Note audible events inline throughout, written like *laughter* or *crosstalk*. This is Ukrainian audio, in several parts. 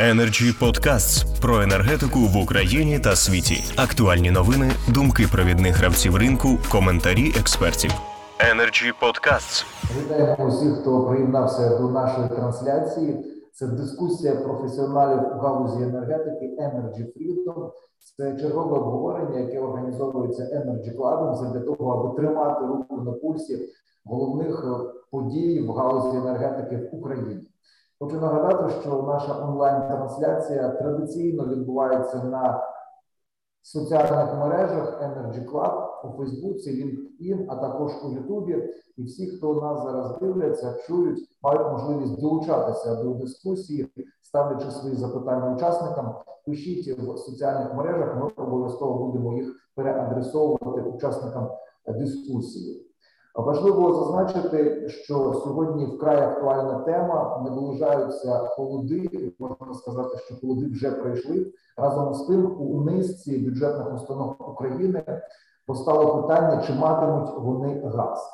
Energy Podcasts про енергетику в Україні та світі. Актуальні новини, думки провідних гравців ринку, коментарі експертів. Energy Podcasts. Вітаємо усіх, хто приєднався до нашої трансляції. Це дискусія професіоналів у галузі енергетики Energy Freedom. Це чергове обговорення, яке організовується Energy Club для того, аби тримати руку на пульсі головних подій в галузі енергетики в Україні. Хочу нагадати, що наша онлайн-трансляція традиційно відбувається на соціальних мережах Energy Club у Фейсбуці, LinkedIn, а також у Ютубі. І всі, хто нас зараз дивляться, чують, мають можливість долучатися до дискусії, ставлячи свої запитання учасникам. Пишіть в соціальних мережах. Ми обов'язково будемо їх переадресовувати учасникам дискусії. Важливо зазначити, що сьогодні вкрай актуальна тема. Наближаються холоди. Можна сказати, що холоди вже пройшли. Разом з тим, у низці бюджетних установ України постало питання, чи матимуть вони газ.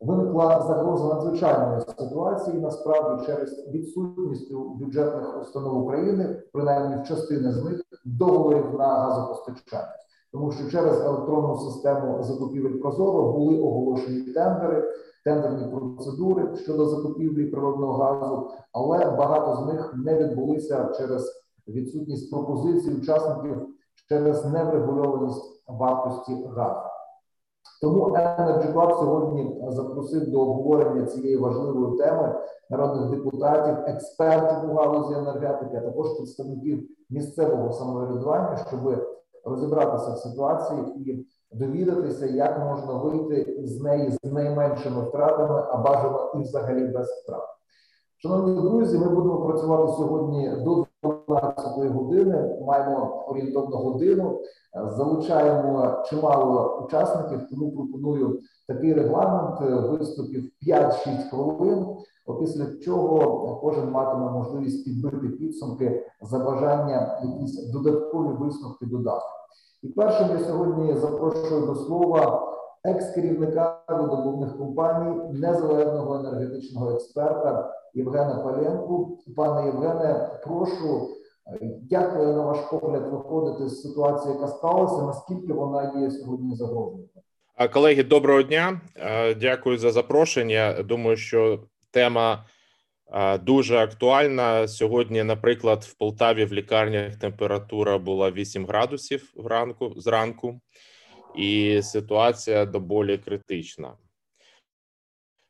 Виникла загроза надзвичайної ситуації насправді через відсутність у бюджетних установ України, принаймні в частини з них, договорів на газопостачання тому що через електронну систему закупівель Прозоро були оголошені тендери, тендерні процедури щодо закупівлі природного газу, але багато з них не відбулися через відсутність пропозицій учасників через неврегульованість вартості газу. Тому Energy Club сьогодні запросив до обговорення цієї важливої теми народних депутатів, експертів у галузі енергетики, а також представників місцевого самоврядування, щоб розібратися в ситуації і довідатися, як можна вийти з неї з найменшими втратами, а бажано і взагалі без втрат. Шановні друзі, ми будемо працювати сьогодні до 12 години. Маємо орієнтовну годину, залучаємо чимало учасників, тому пропоную такий регламент виступів 5-6 хвилин. Після чого кожен матиме можливість підбити підсумки за бажання якісь додаткові висновки додати. І першим я сьогодні запрошую до слова екс-керівника видобувних компаній, незалежного енергетичного експерта Євгена Паленку. Пане Євгене, прошу, як на ваш погляд виходити з ситуації, яка сталася, наскільки вона є сьогодні загрозою? Колеги, доброго дня. Дякую за запрошення. Думаю, що тема дуже актуальна сьогодні. Наприклад, в Полтаві в лікарнях температура була 8 градусів вранку зранку, і ситуація доволі критична.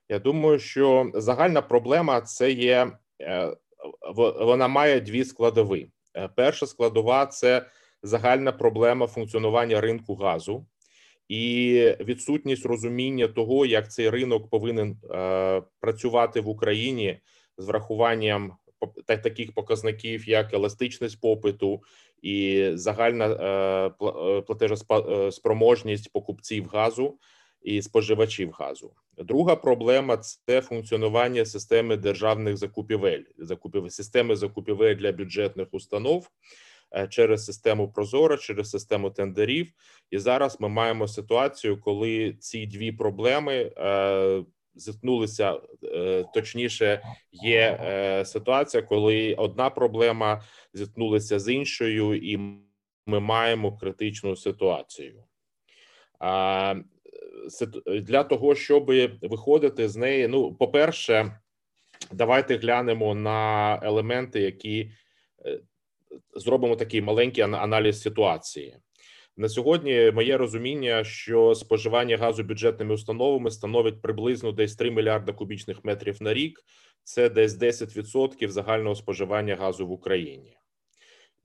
Я думаю, що загальна проблема це є е, вона має дві складові. Е, перша складова це загальна проблема функціонування ринку газу і відсутність розуміння того, як цей ринок повинен е, працювати в Україні з врахуванням таких показників, як еластичність попиту і загальна е, е, платежоспроможність покупців газу і споживачів газу. Друга проблема це функціонування системи державних закупівель, закупівель системи закупівель для бюджетних установ. Е, через систему Прозоро, через систему тендерів, і зараз ми маємо ситуацію, коли ці дві проблеми зіткнулися е, точніше, є е, ситуація, коли одна проблема зіткнулася з іншою, і ми маємо критичну ситуацію. Для того, щоб виходити з неї, ну, по-перше, давайте глянемо на елементи, які е, зробимо такий маленький аналіз ситуації. На сьогодні моє розуміння, що споживання газу бюджетними установами становить приблизно десь 3 мільярда кубічних метрів на рік. Це десь 10% загального споживання газу в Україні.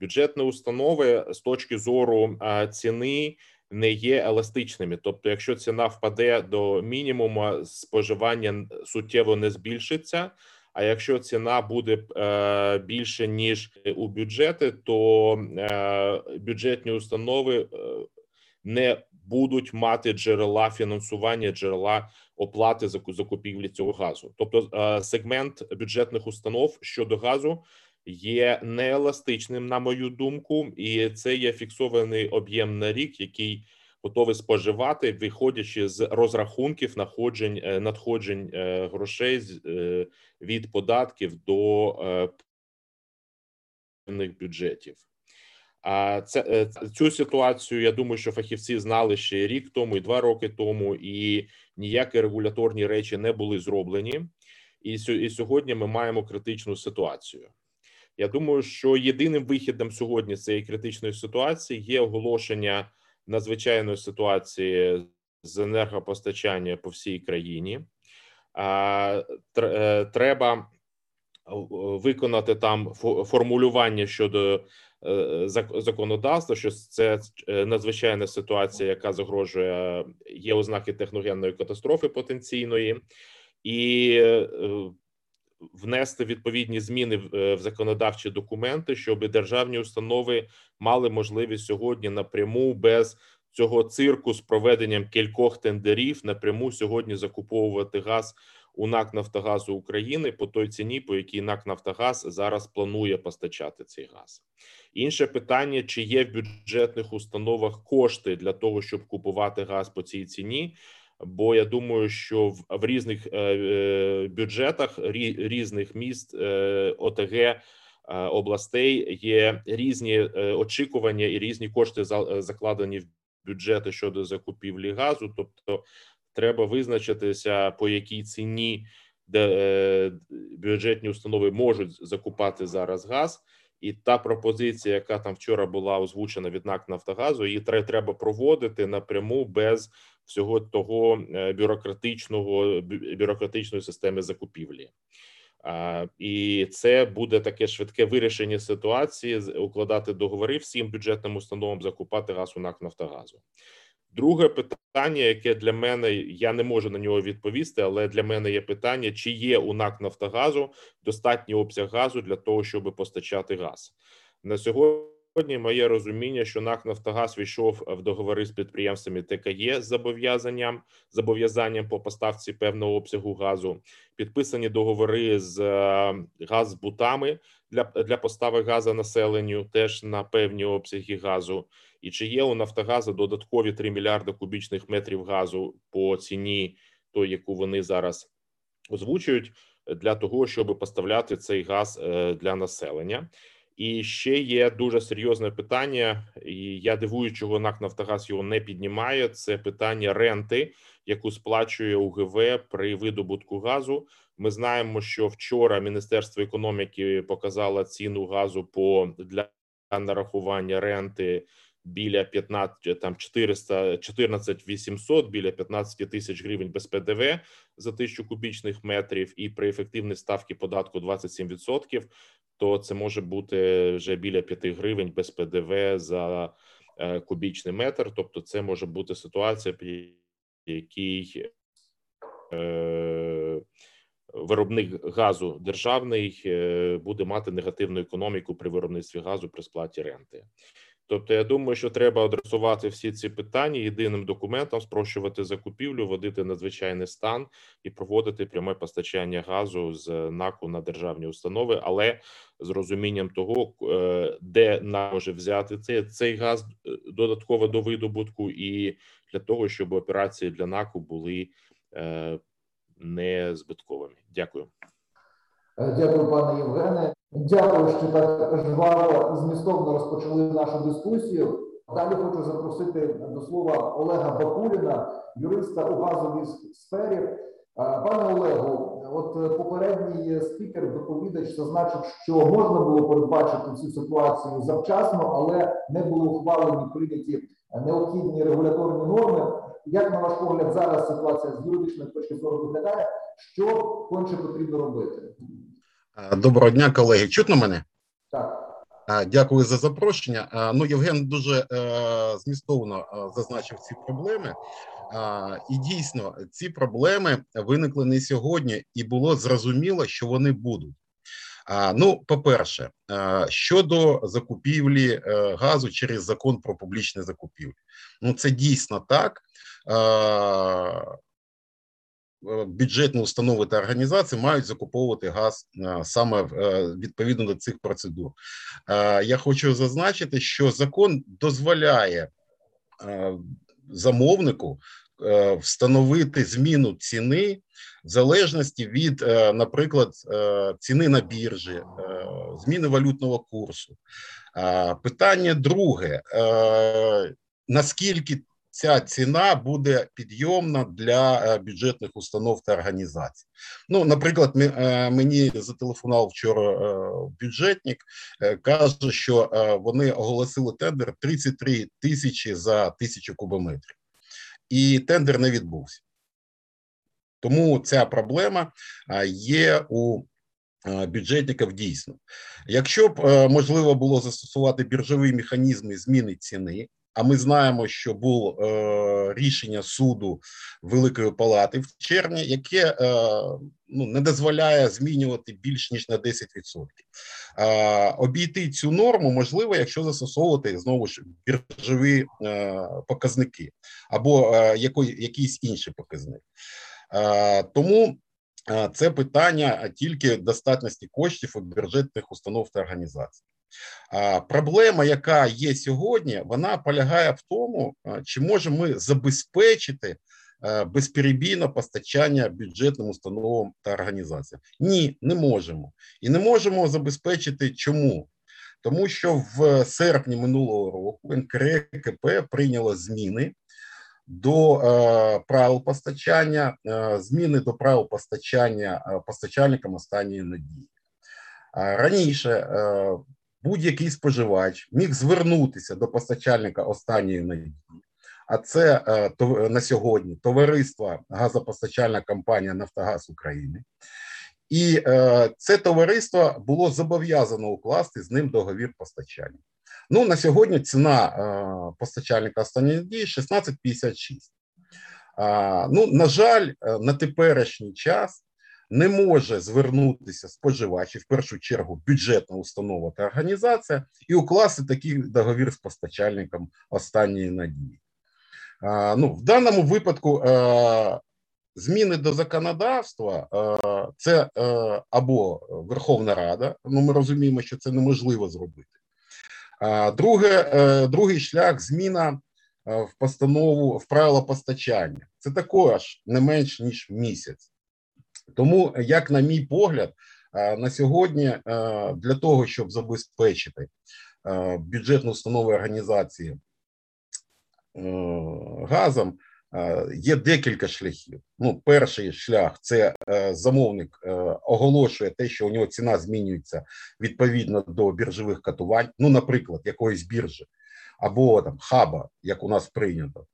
Бюджетні установи з точки зору ціни не є еластичними. Тобто, якщо ціна впаде до мінімуму, споживання суттєво не збільшиться. А якщо ціна буде е, більше ніж у бюджети, то е, бюджетні установи е, не будуть мати джерела фінансування, джерела оплати за закупівлі цього газу. Тобто сегмент бюджетних установ щодо газу є нееластичним, на мою думку, і це є фіксований об'єм на рік, який готові споживати, виходячи з розрахунків надходжень е, надходжень е, грошей е, від податків до державних бюджетів. А це цю ситуацію я думаю, що фахівці знали ще рік тому, і два роки тому, і ніякі регуляторні речі не були зроблені. І і сьогодні ми маємо критичну ситуацію. Я думаю, що єдиним вихідом сьогодні цієї критичної ситуації є оголошення надзвичайної ситуації з енергопостачання по всій країні. Е, треба виконати там формулювання щодо е, законодавства, що це е, надзвичайна ситуація, яка загрожує є ознаки техногенної катастрофи потенційної, і внести відповідні зміни в законодавчі документи, щоб державні установи мали можливість сьогодні напряму без цього цирку з проведенням кількох тендерів напряму сьогодні закуповувати газ у НАК Нафтогазу України по той ціні, по якій НАК Нафтогаз зараз планує постачати цей газ. Інше питання: чи є в бюджетних установах кошти для того, щоб купувати газ по цій ціні? Бо я думаю, що в, в різних е, е бюджетах рі, різних міст е, ОТГ. Е, областей є різні е, очікування і різні кошти за, закладені в бюджети щодо закупівлі газу, тобто треба визначитися по якій ціні де е, бюджетні установи можуть закупати зараз газ. І та пропозиція, яка там вчора була озвучена від НАК Нафтогазу, її треба проводити напряму без всього того е, бюрократичного бюрократичної системи закупівлі. І це буде таке швидке вирішення ситуації укладати договори всім бюджетним установам закупати газ у НАК Нафтогазу. Друге питання, яке для мене я не можу на нього відповісти, але для мене є питання: чи є у НАК Нафтогазу достатній обсяг газу для того, щоб постачати газ на сьогодні. Сьогодні моє розуміння, що НАК Нафтогаз війшов в договори з підприємствами ТКЄ з зобов'язанням зобов'язанням по поставці певного обсягу газу. Підписані договори з е, газбутами для для поставок газу населенню, теж на певні обсяги газу. І чи є у Нафтогазу додаткові 3 мільярди кубічних метрів газу по ціні, той, яку вони зараз озвучують, для того, щоб поставляти цей газ е, для населення. І ще є дуже серйозне питання, і я дивую, чого НАК Нафтогаз його не піднімає. Це питання ренти, яку сплачує УГВ при видобутку газу. Ми знаємо, що вчора Міністерство економіки показало ціну газу по для нарахування ренти біля 15, там 400, 14 800, біля 15 тисяч гривень без ПДВ за тисячу кубічних метрів, і при ефективній ставці податку 27%, то це може бути вже біля 5 гривень без ПДВ за е, кубічний метр. Тобто, це може бути ситуація, при якій е, Виробник газу державний е, буде мати негативну економіку при виробництві газу при сплаті ренти. Тобто, я думаю, що треба адресувати всі ці питання єдиним документом, спрощувати закупівлю, вводити надзвичайний стан і проводити пряме постачання газу з НАКу на державні установи, але з розумінням того, е, де нам може взяти цей цей газ е, додатково до видобутку, і для того, щоб операції для НАКу були е, не збитковими. Дякую. Дякую, пане Євгене. Дякую, що так жваво змістовно розпочали нашу дискусію. Далі хочу запросити до слова Олега Бакуліна, юриста у газовій сфері. Пане Олегу, от попередній спікер доповідач зазначив, що можна було передбачити цю ситуацію завчасно, але не були ухвалені прийняті необхідні регуляторні норми. Як на ваш погляд, зараз ситуація з юридичної точки зору виглядає, що конче потрібно робити? Доброго дня, колеги. Чутно мене? Так. Дякую за запрошення. Ну, Євген дуже е, змістовно е, зазначив ці проблеми, і дійсно ці проблеми виникли не сьогодні, і було зрозуміло, що вони будуть. Ну, по-перше, е, щодо закупівлі газу через закон про публічне закупівлі, ну це дійсно так. Е, бюджетні установи та організації мають закуповувати газ е, саме е, відповідно до цих процедур. Я хочу зазначити, що закон дозволяє замовнику встановити зміну ціни в залежності від, наприклад, ціни на біржі, зміни валютного курсу. Питання друге: наскільки ця ціна буде підйомна для е, бюджетних установ та організацій? Ну, наприклад, е, мені зателефонував вчора е, бюджетник, каже, що вони оголосили тендер 33 тисячі за тисячу кубометрів, і тендер не відбувся. Тому ця проблема є у бюджетників дійсно. Якщо б можливо було застосувати біржові механізми зміни ціни, а ми знаємо, що було е, рішення суду Великої Палати в червні, яке е, ну, не дозволяє змінювати більш ніж на 10%. Е, обійти цю норму можливо, якщо застосовувати знову ж біржові е, показники або е, якої, якийсь інший показник. Е, тому це питання тільки достатності коштів у бюджетних установ та організацій. Проблема, яка є сьогодні, вона полягає в тому, е, чи можемо ми забезпечити е, безперебійне постачання бюджетним установам та організаціям. Ні, не можемо. І не можемо забезпечити чому? Тому що в серпні минулого року НКРКП прийняло зміни до е, правил постачання, е, зміни до правил постачання е, постачальникам останньої надії. Раніше е, будь-який споживач міг звернутися до постачальника останньої надії, а це е, то- на сьогодні товариство газопостачальна компанія Нафтогаз України. І е, це товариство було зобов'язано укласти з ним договір постачання. Ну на сьогодні ціна е, постачальника останньої надії 16,56. А, ну, на жаль, е, на теперішній час не може звернутися споживач, в першу чергу бюджетна установа та організація, і укласти такий договір з постачальником останньої надії. А, ну, в даному випадку е, зміни до законодавства е, це е, або Верховна Рада. Ну, ми розуміємо, що це неможливо зробити. А, друге, другий шлях зміна в постанову в правила постачання. Це також не менш ніж місяць. Тому, як на мій погляд, е, на сьогодні е, для того, щоб забезпечити е, бюджетну установу організації газом, є декілька шляхів. Ну, перший шлях це замовник оголошує те, що у нього ціна змінюється відповідно до біржових катувань, ну, наприклад, якоїсь біржі або там хаба, як у нас прийнято.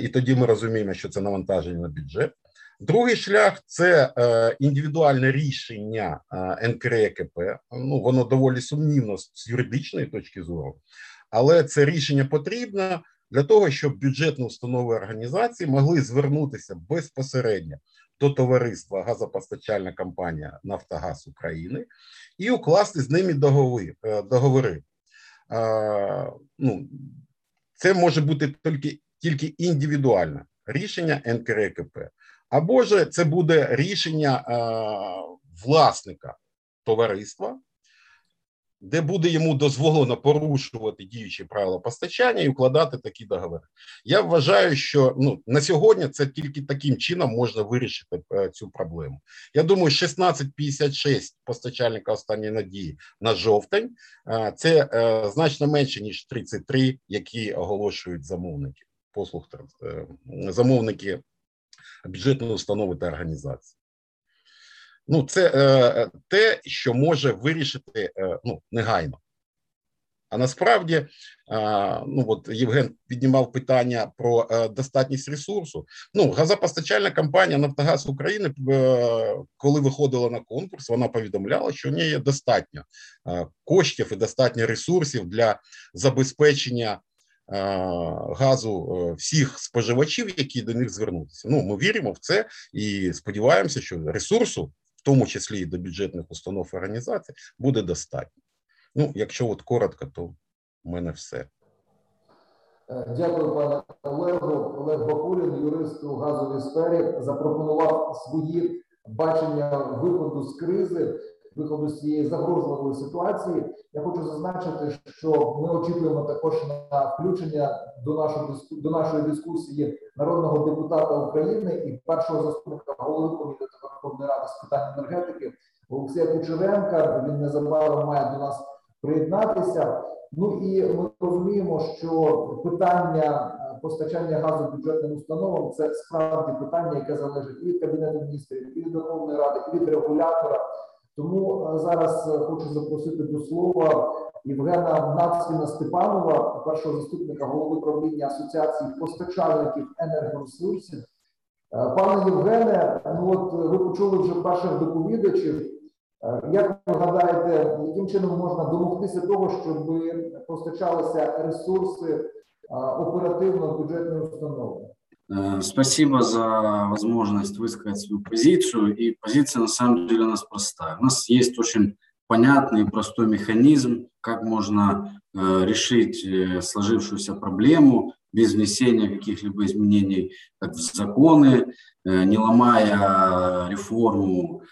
І тоді ми розуміємо, що це навантаження на бюджет. Другий шлях це е, індивідуальне рішення е, НКРЕКП. Ну воно доволі сумнівно з юридичної точки зору, але це рішення потрібно для того, щоб бюджетні установи організації могли звернутися безпосередньо до товариства газопостачальна компанія Нафтогаз України і укласти з ними договори. е, договори. Ну, це може бути тільки, тільки індивідуальне рішення НКРКП. Або ж це буде рішення е, власника товариства, де буде йому дозволено порушувати діючі правила постачання і укладати такі договори. Я вважаю, що ну на сьогодні це тільки таким чином можна вирішити е, цю проблему. Я думаю, 1656 постачальника останньої надії на жовтень е, це значно менше ніж 33, які оголошують замовники послуг замовники бюджетної установи та організації. Ну, це е, те, що може вирішити е, ну, негайно. А насправді, е, ну от Євген піднімав питання про е, достатність ресурсу. Ну, газопостачальна компанія Нафтогаз України, е, коли виходила на конкурс, вона повідомляла, що в неї є достатньо е, коштів і достатньо ресурсів для забезпечення газу всіх споживачів, які до них звернутися. Ну, ми віримо в це і сподіваємося, що ресурсу, в тому числі і до бюджетних установ і організацій, буде достатньо. Ну, якщо от коротко, то в мене все. Дякую, пане Олегу. Олег Бакулін, юрист у газовій сфері, запропонував свої бачення виходу з кризи. Виходу з цієї загрозливої ситуації. Я хочу зазначити, що ми очікуємо також на включення до нашої до нашої дискусії народного депутата України і першого заступника голови комітету Верховної Ради з питань енергетики Олексія Кучеренка. Він незабаром має до нас приєднатися. Ну і ми розуміємо, що питання постачання газу бюджетним установам це справді питання, яке залежить і від кабінету міністрів, і від Верховної Ради, і від регулятора. Тому зараз хочу запросити до слова Євгена Нацвіна Степанова, першого заступника голови правління Асоціації постачальників енергоресурсів. Пане Євгене, ну от ви почули вже перших доповідачів. Як ви гадаєте, яким чином можна домогтися того, щоб постачалися ресурси оперативно бюджетной установы. Э, спасибо за возможность высказать свою позицию. И позиция на самом деле у нас простая. У нас есть очень понятный и простой механизм, как можно э, решить э, сложившуюся проблему без внесения каких-либо изменений как в законы, не ломая реформу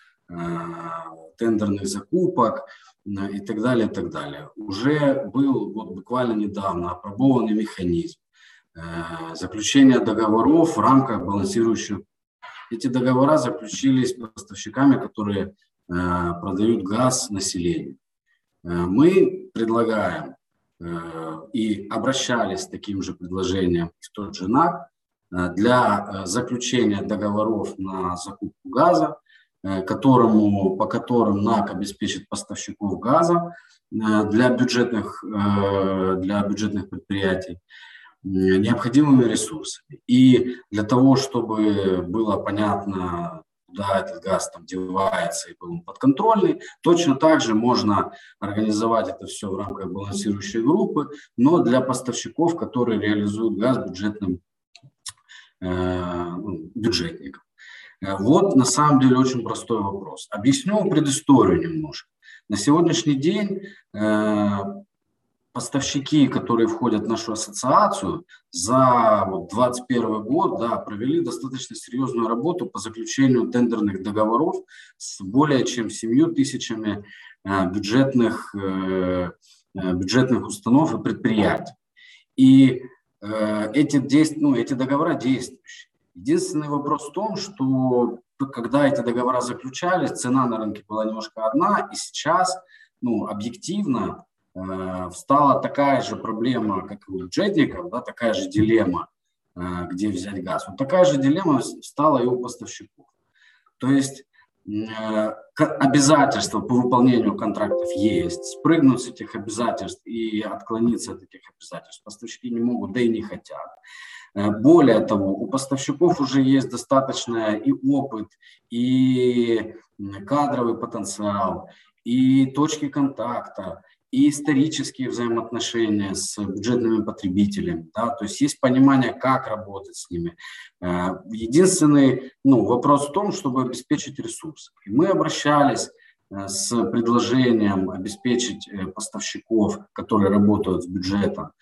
тендерных закупок, и так далее, и так далее. Уже был вот буквально недавно опробованный механизм э, заключения договоров в рамках балансирующих. Эти договора заключились поставщиками, которые э, продают газ населению. Э, мы предлагаем и обращались с таким же предложением в тот же НАК для заключения договоров на закупку газа которому, по которым НАК обеспечит поставщиков газа для бюджетных, для бюджетных предприятий необходимыми ресурсами. И для того, чтобы было понятно, куда этот газ там девается и был подконтрольный, точно так же можно организовать это все в рамках балансирующей группы, но для поставщиков, которые реализуют газ бюджетным э, бюджетникам. Э, вот на самом деле очень простой вопрос. Объясню предысторию немножко. На сегодняшний день э, поставщики, которые входят в нашу ассоциацию, за 2021 год да, провели достаточно серьезную работу по заключению тендерных договоров с более чем 7 тысячами э, бюджетных, бюджетных установ и предприятий. И эти, действ, ну, эти договора действующие. Единственный вопрос в том, что когда эти договора заключались, цена на рынке была немножко одна, и сейчас, ну, объективно э, встала такая же проблема, как и у бюджетников, да, такая же дилемма, э, где взять газ. Вот такая же дилемма стала и у поставщиков. То есть э, обязательства по выполнению контрактов есть, спрыгнуть с этих обязательств и отклониться от этих обязательств поставщики не могут, да и не хотят. Э, более того, у поставщиков уже есть достаточно и опыт, и кадровый потенциал, и точки контакта, и исторические взаимоотношения с бюджетными потребителями. Да? То есть есть понимание, как работать с ними. Э, единственный ну, вопрос в том, чтобы обеспечить ресурсы. И мы обращались э, с предложением обеспечить поставщиков, которые работают с бюджетом,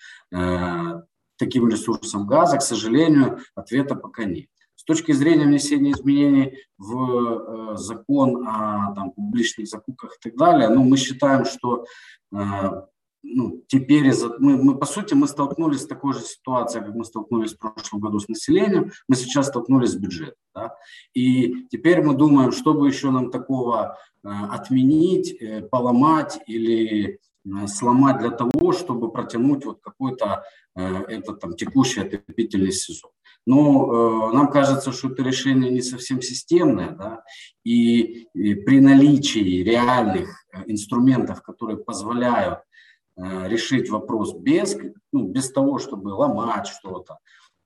таким ресурсом газа, к сожалению, ответа пока нет. Точки зрения внесения изменений в э, закон о там, публичных закупках и так далее, ну, мы считаем, что э, ну, теперь мы, мы, по сути, мы столкнулись с такой же ситуацией, как мы столкнулись в прошлом году с населением, мы сейчас столкнулись с бюджетом. Да? И теперь мы думаем, чтобы еще нам такого э, отменить, э, поломать или сломать для того, чтобы протянуть вот какой-то э, этот там текущий отопительный сезон. Но э, нам кажется, что это решение не совсем системное, да, и, и при наличии реальных э, инструментов, которые позволяют э, решить вопрос без, ну, без того, чтобы ломать что-то,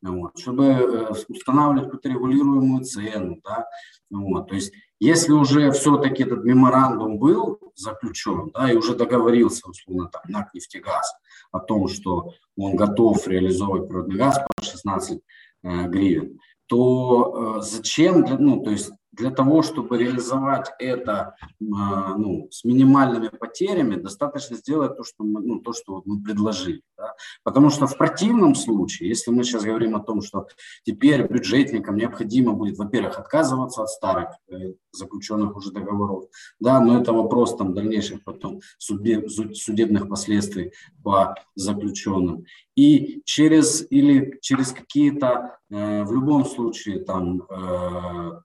вот, чтобы э, устанавливать какую-то регулируемую цену, да, вот, то есть если уже все-таки этот меморандум был заключен, да, и уже договорился, условно, там, НАК «Нефтегаз» о том, что он готов реализовывать природный газ по 16 э, гривен, то э, зачем, ну, то есть для того, чтобы реализовать это ну, с минимальными потерями, достаточно сделать то, что мы, ну, то, что мы предложили. Да? Потому что в противном случае, если мы сейчас говорим о том, что теперь бюджетникам необходимо будет, во-первых, отказываться от старых э, заключенных уже договоров, да, но это вопрос там дальнейших потом судеб, судебных последствий по заключенным. И через или через какие-то э, в любом случае там э,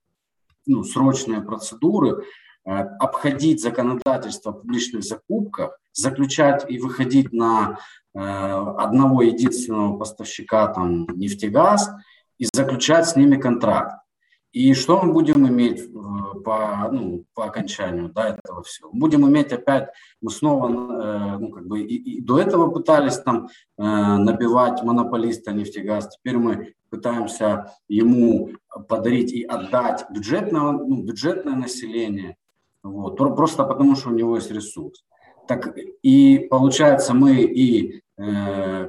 ну, срочные процедуры, э, обходить законодательство о публичных закупках, заключать и выходить на э, одного единственного поставщика, там, нефтегаз, и заключать с ними контракт. И что мы будем иметь э, по, ну, по окончанию да, этого всего? Будем иметь опять, мы снова, ну, как бы, и, и до этого пытались там набивать монополиста нефтегаз, теперь мы пытаемся ему подарить и отдать бюджетное, ну, бюджетное население, вот, просто потому что у него есть ресурс. Так и получается мы и, э,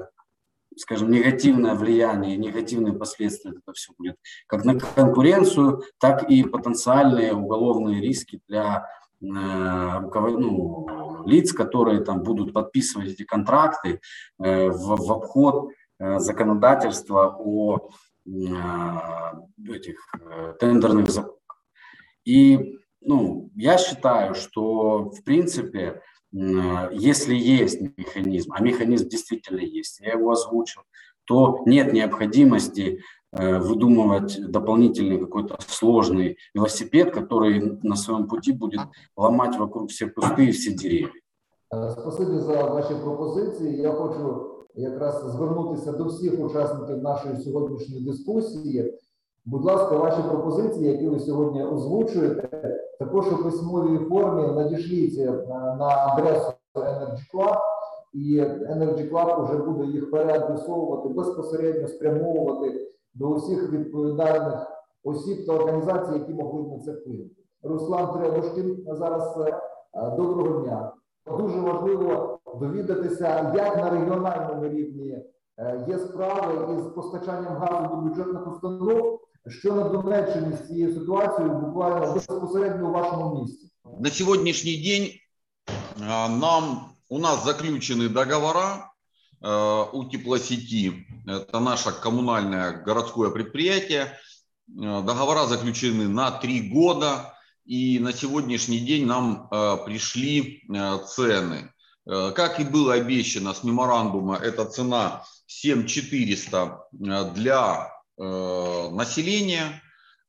скажем, негативное влияние, негативные последствия это все будет как на конкуренцию, так и потенциальные уголовные риски для э, ну, лиц, которые там будут подписывать эти контракты э, в, в обход Э, законодательства о этих тендерных закупках. И ну, я считаю, что в принципе, если есть механизм, а механизм действительно есть, я его озвучил, то нет необходимости выдумывать дополнительный какой-то сложный велосипед, который на своем пути будет ломать вокруг все кусты и все деревья. Спасибо за ваши пропозиции. Я хочу якраз звернутися до всіх учасників нашої сьогоднішньої дискусії. Будь ласка, ваші пропозиції, які ви сьогодні озвучуєте, також у письмовій формі надішліть е, на адресу Energy Club, і Energy Club вже буде їх переадресовувати, безпосередньо спрямовувати до усіх відповідальних осіб та організацій, які могли б на це вплинути. Руслан Требушкін зараз е, доброго дня. Дуже важливо довідатися, як на регіональному рівні є справи із постачанням газу до бюджетних установ, що на Донеччині з цією ситуацією буквально безпосередньо у вашому місті. На сегодняшний день нам у нас заключены договора у теплосети. Это наше коммунальное городское предприятие. Договора заключены на три года. И на сегодняшний день нам э, пришли э, цены. Э, как и было обещано с меморандума, это цена 7400 для населения,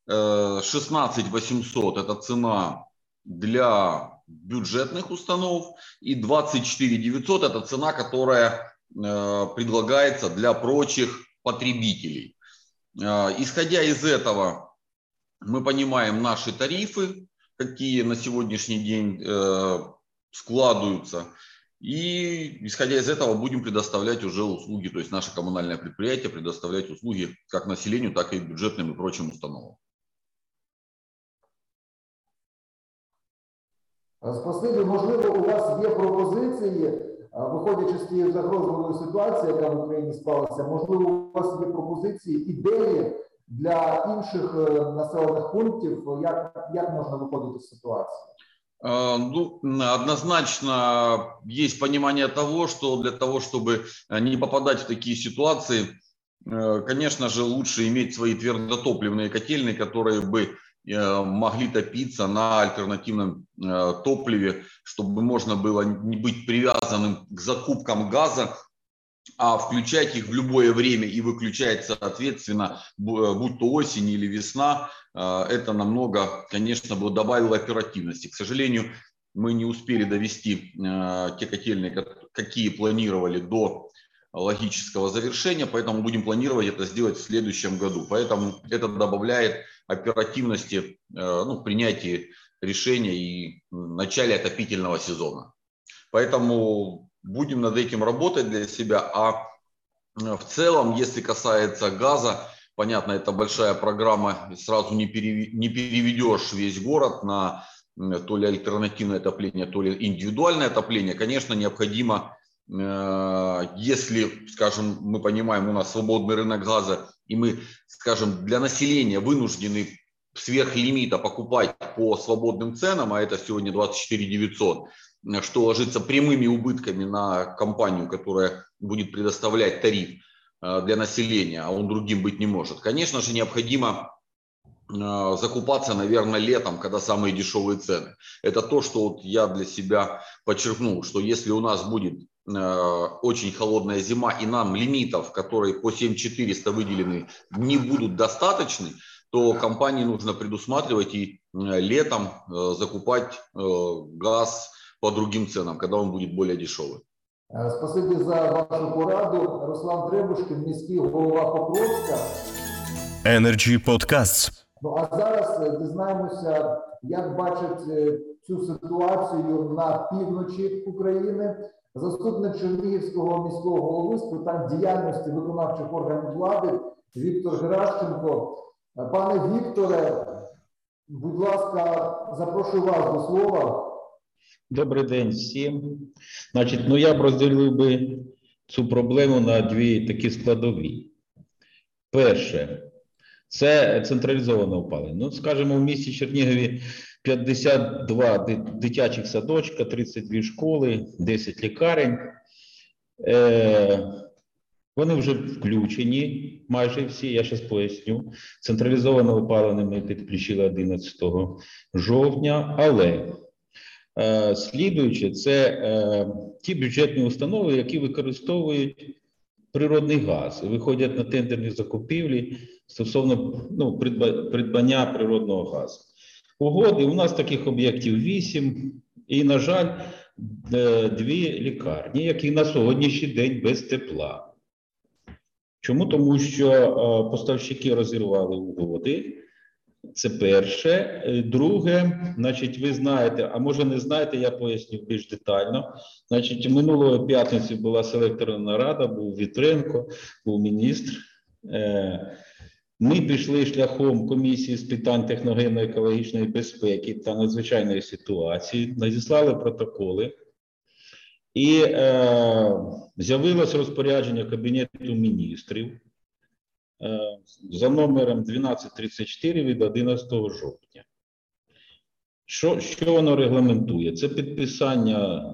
16 800 это цена для бюджетных установ и 24 900 это цена, которая предлагается для прочих потребителей. Исходя из этого, мы понимаем наши тарифы, какие на сегодняшний день э, складываются. И исходя из этого будем предоставлять уже услуги, то есть наше коммунальное предприятие предоставлять услуги как населению, так и бюджетным и прочим установам. Спасибі, можливо, у вас є пропозиції, виходячи з тієї загрозливої ситуації, яка в Україні склалася, можливо, у вас є пропозиції, ідеї для інших населених пунктів, як, як можна виходити з ситуації? Ну, однозначно есть понимание того, что для того, чтобы не попадать в такие ситуации, конечно же, лучше иметь свои твердотопливные котельные, которые бы могли топиться на альтернативном топливе, чтобы можно было не быть привязанным к закупкам газа а включать их в любое время и выключать, соответственно, будь то осень или весна, э, это намного, конечно, бы добавило оперативности. К сожалению, мы не успели довести э, те котельные, какие планировали до логического завершения, поэтому будем планировать это сделать в следующем году. Поэтому это добавляет оперативности э, ну, в принятии решения и начале отопительного сезона. Поэтому будем над этим работать для себя. А э, в целом, если касается газа, понятно, это большая программа, сразу не, перев... не переведешь весь город на то ли альтернативное отопление, то ли индивидуальное отопление. Конечно, необходимо, э, если, скажем, мы понимаем, у нас свободный рынок газа, и мы, скажем, для населения вынуждены сверхлимита покупать по свободным ценам, а это сегодня 24 900, что ложится прямыми убытками на компанию, которая будет предоставлять тариф э, для населения, а он другим быть не может. Конечно же, необходимо э, закупаться, наверное, летом, когда самые дешевые цены. Это то, что вот я для себя подчеркнул, что если у нас будет э, очень холодная зима и нам лимитов, которые по 7400 выделены, не будут достаточны, то компании нужно предусматривать и летом закупать газ по другим ценам, когда он будет более дешевый. Е, Спасибі за вашу пораду. Руслан Требушкин, міський голова Покровська. Energy Podcasts. Ну а зараз е, дізнаємося, як бачить е, цю ситуацію на півночі України. Заступник Чернігівського міського голови з питань діяльності виконавчих органів влади Віктор Геращенко. Пане Вікторе, будь ласка, запрошую вас до слова. Добрий день всім. Значить, ну я б розділив би цю проблему на дві такі складові. Перше, це централізоване опалення. Ну, скажімо, в місті Чернігові 52 дитячих садочка, 32 школи, 10 лікарень. Е, вони вже включені, майже всі, я зараз поясню. Централізоване опалення ми підключили 11 жовтня, але Е, Слідуючи, це е, ті бюджетні установи, які використовують природний газ і виходять на тендерні закупівлі стосовно ну, придбання природного газу. Угоди у нас таких об'єктів вісім, і, на жаль, е, дві лікарні, які на сьогоднішній день без тепла. Чому? Тому що поставщики розірвали угоди. Це перше. Е, Друге, значить, ви знаєте, а може не знаєте, я поясню більш детально. Значить, минулої п'ятниці була селекторна рада, був Вітренко, був міністр. Е, Ми пішли шляхом комісії з питань техногенно-екологічної безпеки та надзвичайної ситуації, надіслали протоколи. І е, з'явилось розпорядження Кабінету міністрів за номером 1234 від 11 жовтня. Що, що воно регламентує? Це підписання,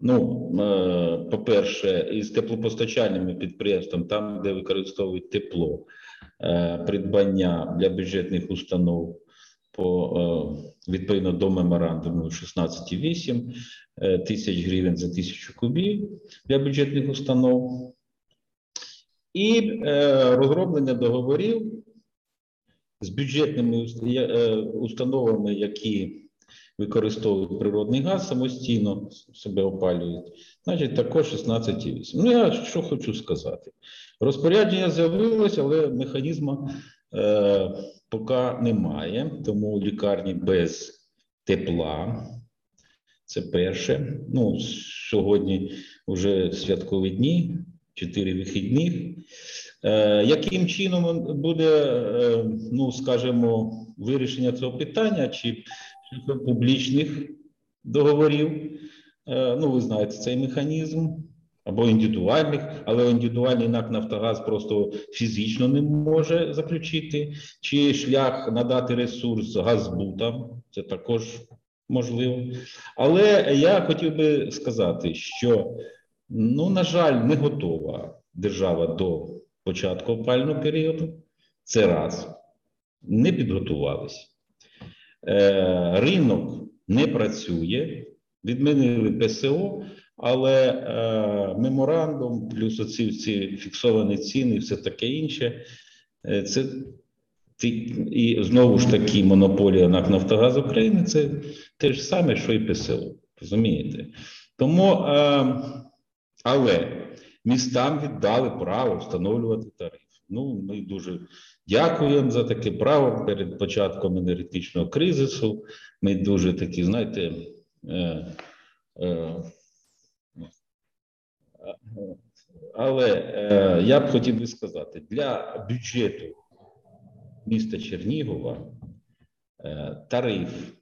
ну, е, по-перше, із теплопостачальними підприємствами, там, де використовують тепло, е, придбання для бюджетних установ по е, відповідно до меморандуму 16,8 е, тисяч гривень за тисячу кубів для бюджетних установ і е, розроблення договорів з бюджетними е, установами, які використовують природний газ самостійно себе опалюють, значить також 16,8. Ну я що хочу сказати. Розпорядження з'явилося, але механізму е, поки немає, тому лікарні без тепла. Це перше. Ну, сьогодні вже святкові дні, чотири вихідних. Е, яким чином буде, е, ну скажімо, вирішення цього питання чи публічних договорів? Е, ну, ви знаєте цей механізм. Або індивідуальних, але індивідуальний НАК Нафтогаз просто фізично не може заключити, чи шлях надати ресурс газбутам, це також можливо. Але я хотів би сказати, що, ну, на жаль, не готова держава до початку опального періоду. Це раз. Не підготувалися. Е, ринок не працює, відмінили ПСО, але е, меморандум, плюс оці ці фіксовані ціни, і все таке інше. е, це і знову ж таки монополія НАК Нафтогаз України це те ж саме, що і ПСО. Розумієте? Тому, е, але містам віддали право встановлювати тариф. Ну, ми дуже дякуємо за таке право перед початком енергетичного кризису. Ми дуже такі, знаєте, е, е, але е, я б хотів би сказати, для бюджету міста Чернігова е, тариф,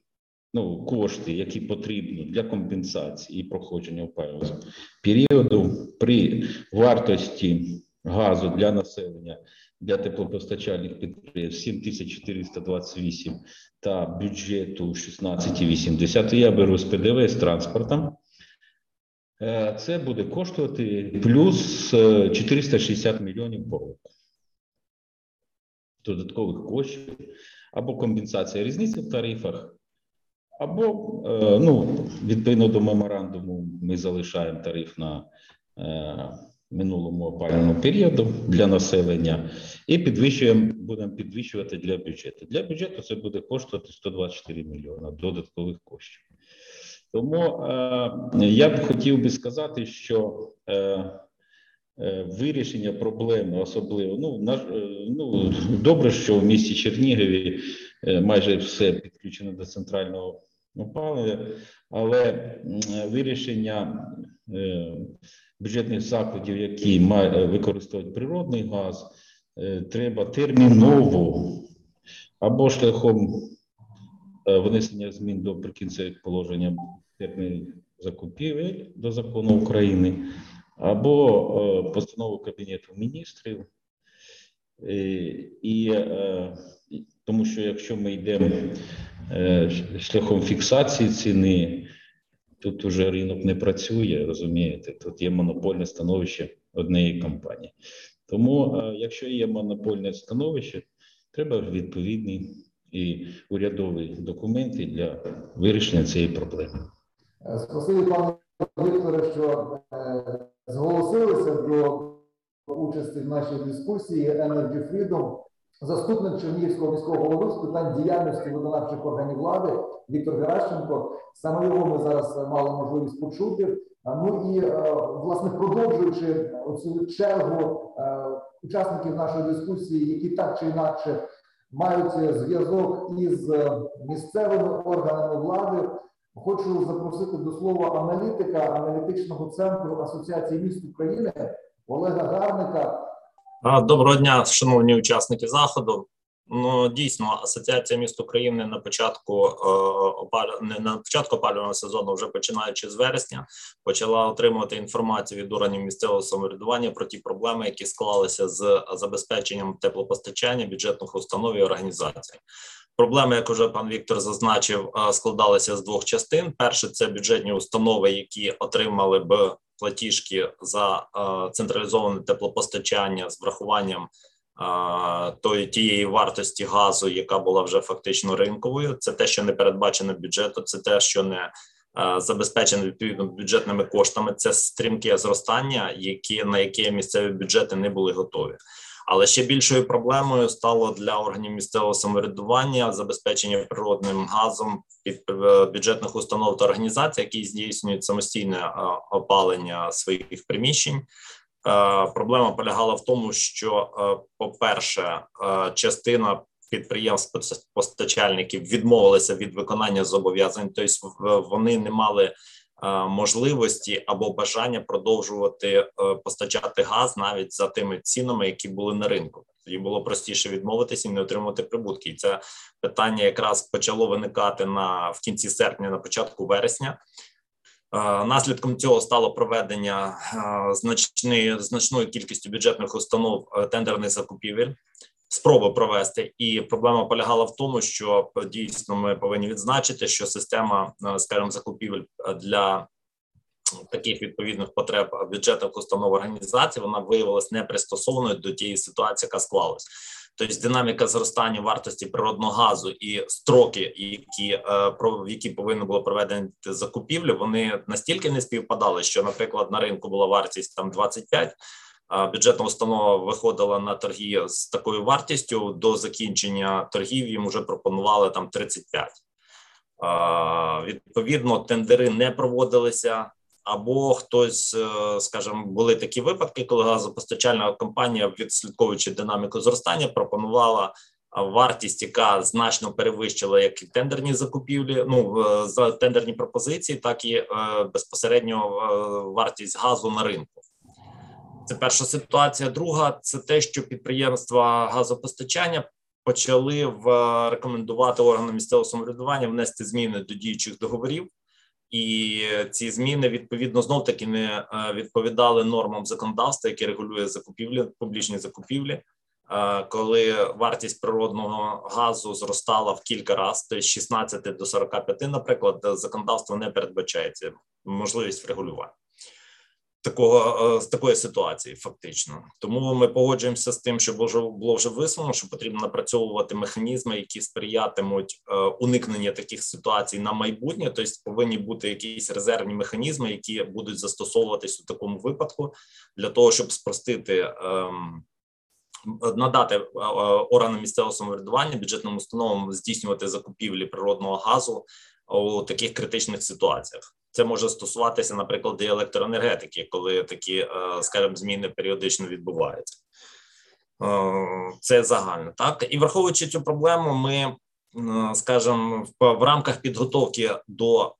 ну, кошти, які потрібні для компенсації і проходження опалювального періоду при вартості газу для населення для теплопостачальних підприємств 7428 та бюджету 16,8. Я беру з ПДВ з транспортом. Е, Це буде коштувати плюс е, 460 мільйонів по року. Додаткових коштів або компенсація різниці в тарифах, або е, ну, відповідно до меморандуму, ми залишаємо тариф на е, минулому опалювальному періоду для населення і підвищуємо, будемо підвищувати для бюджету. Для бюджету це буде коштувати 124 мільйони додаткових коштів. Тому е, я б хотів би сказати, що вирішення проблеми особливо ну, наш, ну добре, що в місті Чернігові майже все підключено до центрального опалення, але вирішення е, бюджетних закладів, які ма- використовують природний газ, е, треба терміново або шляхом е, внесення змін до прикінцевих положень термінів закупівель до закону України, або е, постанову Кабінету міністрів. Е, І е, і- тому що якщо ми йдемо е, шляхом фіксації ціни, тут уже ринок не працює, розумієте, тут є монопольне становище однієї компанії. Тому, е, якщо є монопольне становище, треба відповідні і урядові документи для вирішення цієї проблеми. Е, Спасибі, пане Вікторе, що зголосилися до участі в нашій дискусії Energy Freedom. Заступник Чернігівського міського голови з питань діяльності виконавчих органів влади Віктор Геращенко. Саме його ми зараз е, мали можливість почути. Ну і е, власне продовжуючи оцю чергу е, учасників нашої дискусії, які так чи інакше мають е, зв'язок із е, місцевими органами влади. Хочу запросити до слова аналітика аналітичного центру Асоціації міст України Олега Гарника. Доброго дня, шановні учасники заходу. Ну дійсно, асоціація міст України на початку е, опалю- не на початку опалювального сезону, вже починаючи з вересня, почала отримувати інформацію від органів місцевого самоврядування про ті проблеми, які склалися з забезпеченням теплопостачання бюджетних установ і організацій. Проблеми, як уже пан Віктор зазначив, е, складалися з двох частин. Перше це бюджетні установи, які отримали б платіжки за е, централізоване теплопостачання з врахуванням е, тої тієї вартості газу, яка була вже фактично ринковою. Це те, що не передбачено бюджету, це те, що не е, забезпечено відповідно бюджетними коштами. Це стрімке зростання, які на яке місцеві бюджети не були готові. Але ще більшою проблемою стало для органів місцевого самоврядування забезпечення природним газом під е, бюджетних установ та організацій, які здійснюють самостійне е, опалення своїх приміщень. Е, Проблема полягала в тому, що, по-перше, частина підприємств постачальників відмовилися від виконання зобов'язань, тобто вони не мали можливості або бажання продовжувати е, постачати газ навіть за тими цінами, які були на ринку. Тоді було простіше відмовитися і не отримувати прибутки. І це питання якраз почало виникати на в кінці серпня, на початку вересня. Е, Наслідком цього стало проведення е, значної значної кількості бюджетних установ е, тендерних закупівель. Спроби провести, і проблема полягала в тому, що дійсно ми повинні відзначити, що система, е, скажімо, закупівель е, для таких відповідних потреб бюджетних установ організацій вона виявилась непристосованою до тієї ситуації, яка склалась. Тобто динаміка зростання вартості природного газу і строки, які е, про які повинно було проведені закупівлі, вони настільки не співпадали, що, наприклад, на ринку була вартість там 25, а бюджетна установа виходила на торги з такою вартістю. До закінчення торгів їм вже пропонували там 35. А, Відповідно, тендери не проводилися. Або хтось, е, скажімо, були такі випадки, коли газопостачальна компанія, відслідковуючи динаміку зростання, пропонувала вартість, яка значно перевищила як і тендерні закупівлі, ну за тендерні пропозиції, так і е, безпосередньо е, вартість газу на ринку. Це перша ситуація. Друга це те, що підприємства газопостачання почали в рекомендувати органам місцевого самоврядування внести зміни до діючих договорів. І ці зміни відповідно знов таки не е, відповідали нормам законодавства, яке регулює закупівлі, публічні закупівлі. коли вартість природного газу зростала в кілька разів, тобто з 16 до 45, наприклад, законодавство не передбачається можливість врегулювання такого з такої ситуації, фактично. Тому ми погоджуємося з тим, що було вже висловлено, що потрібно напрацьовувати механізми, які сприятимуть уникнення таких ситуацій на майбутнє. Тобто повинні бути якісь резервні механізми, які будуть застосовуватись у такому випадку, для того, щоб спростити. Ем, надати органам місцевого самоврядування бюджетним установам здійснювати закупівлі природного газу у таких критичних ситуаціях. Це може стосуватися, наприклад, і електроенергетики, коли такі, е, скажімо, зміни періодично відбуваються. Е, це загально так і враховуючи цю проблему, ми е, скажімо, в рамках підготовки до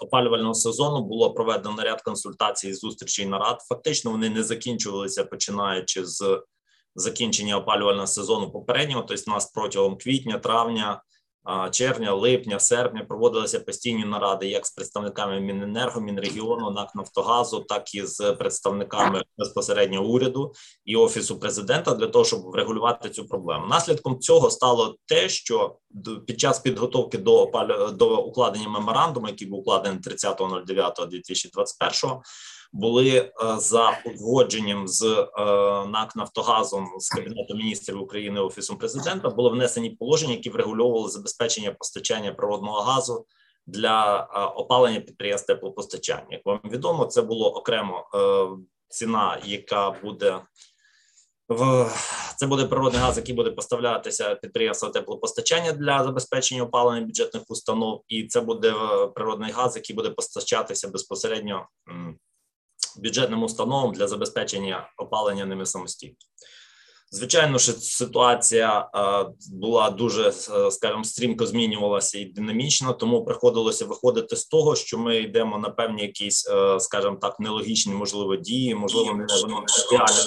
опалювального сезону було проведено ряд консультацій, зустрічей нарад. Фактично, вони не закінчувалися починаючи з закінчення опалювального сезону попереднього. Тобто, у нас протягом квітня, травня червня, липня, серпня проводилися постійні наради як з представниками Міненерго, Мінрегіону, НАК Нафтогазу, так і з представниками безпосередньо уряду і офісу президента для того, щоб врегулювати цю проблему. Наслідком цього стало те, що під час підготовки до до укладення меморандуму, який був укладений 30.09.2021, були е, за узгодженням з е, НАК Нафтогазом з кабінету міністрів України офісом президента були внесені положення, які врегульовували забезпечення постачання природного газу для е, опалення підприємств теплопостачання. Як вам відомо, це було окремо ціна, яка буде в це буде природний газ, який буде поставлятися підприємства теплопостачання для забезпечення опалення бюджетних установ, і це буде природний газ, який буде постачатися безпосередньо бюджетним установам для забезпечення опалення ними самостійно. Звичайно, що ситуація була дуже, скажімо, стрімко змінювалася і динамічно, тому приходилося виходити з того, що ми йдемо на певні якісь, скажімо так, нелогічні, можливо, дії, можливо, не ідеальні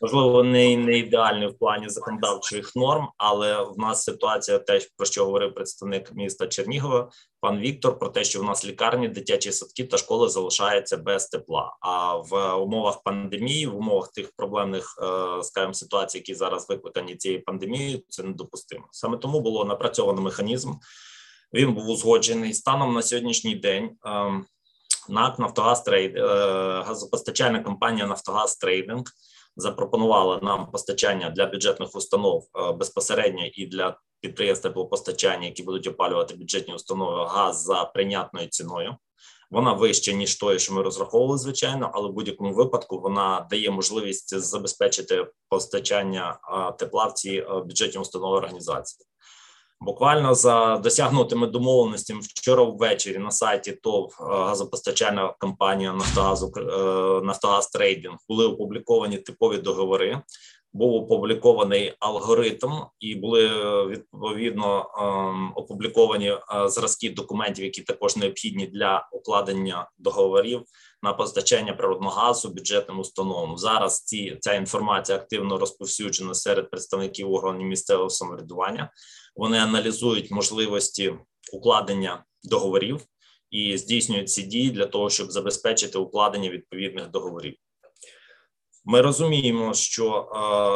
можливо, не не ідеальний в плані законодавчих норм, але в нас ситуація теж про що говорив представник міста Чернігова, пан Віктор, про те, що в нас лікарні, дитячі садки та школи залишаються без тепла. А в умовах пандемії, в умовах тих проблемних е, скажімо, ситуацій, які зараз викликані цією пандемією, це недопустимо. Саме тому було напрацьовано механізм. Він був узгоджений станом на сьогоднішній день. Ем, НАК Нафтогаз Трейд, е, газопостачальна компанія Нафтогаз Трейдинг запропонувала нам постачання для бюджетних установ е, безпосередньо і для підприємств теплопостачання, які будуть опалювати бюджетні установи газ за прийнятною ціною. Вона вища ніж тою, що ми розраховували, звичайно, але в будь-якому випадку вона дає можливість забезпечити постачання е, тепла в ці е, бюджетні установи організації. Буквально за досягнутими домовленостями вчора ввечері на сайті ТОВ е, газопостачальна компанія Нафтогазу е, Нафтогаз Трейдинг були опубліковані типові договори. Був опублікований алгоритм, і були е, відповідно ем, опубліковані зразки документів, які також необхідні для укладення договорів на постачання природного газу бюджетним установам. Зараз ці ця інформація активно розповсюджена серед представників органів місцевого самоврядування. Вони аналізують можливості укладення договорів і здійснюють ці дії для того, щоб забезпечити укладення відповідних договорів. Ми розуміємо, що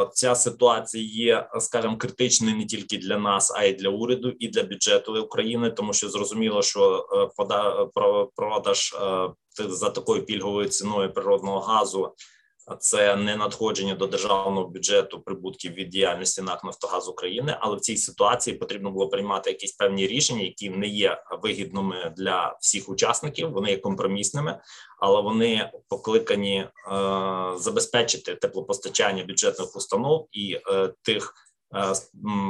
е, ця ситуація є, скажімо, критичною не тільки для нас, а й для уряду і для бюджету України, тому що зрозуміло, що е, пода, продаж е, за такою пільговою ціною природного газу це не надходження до державного бюджету прибутків від діяльності НАК «Нафтогаз України, але в цій ситуації потрібно було приймати якісь певні рішення, які не є вигідними для всіх учасників. Вони є компромісними, але вони покликані е, забезпечити теплопостачання бюджетних установ і е, тих. Е,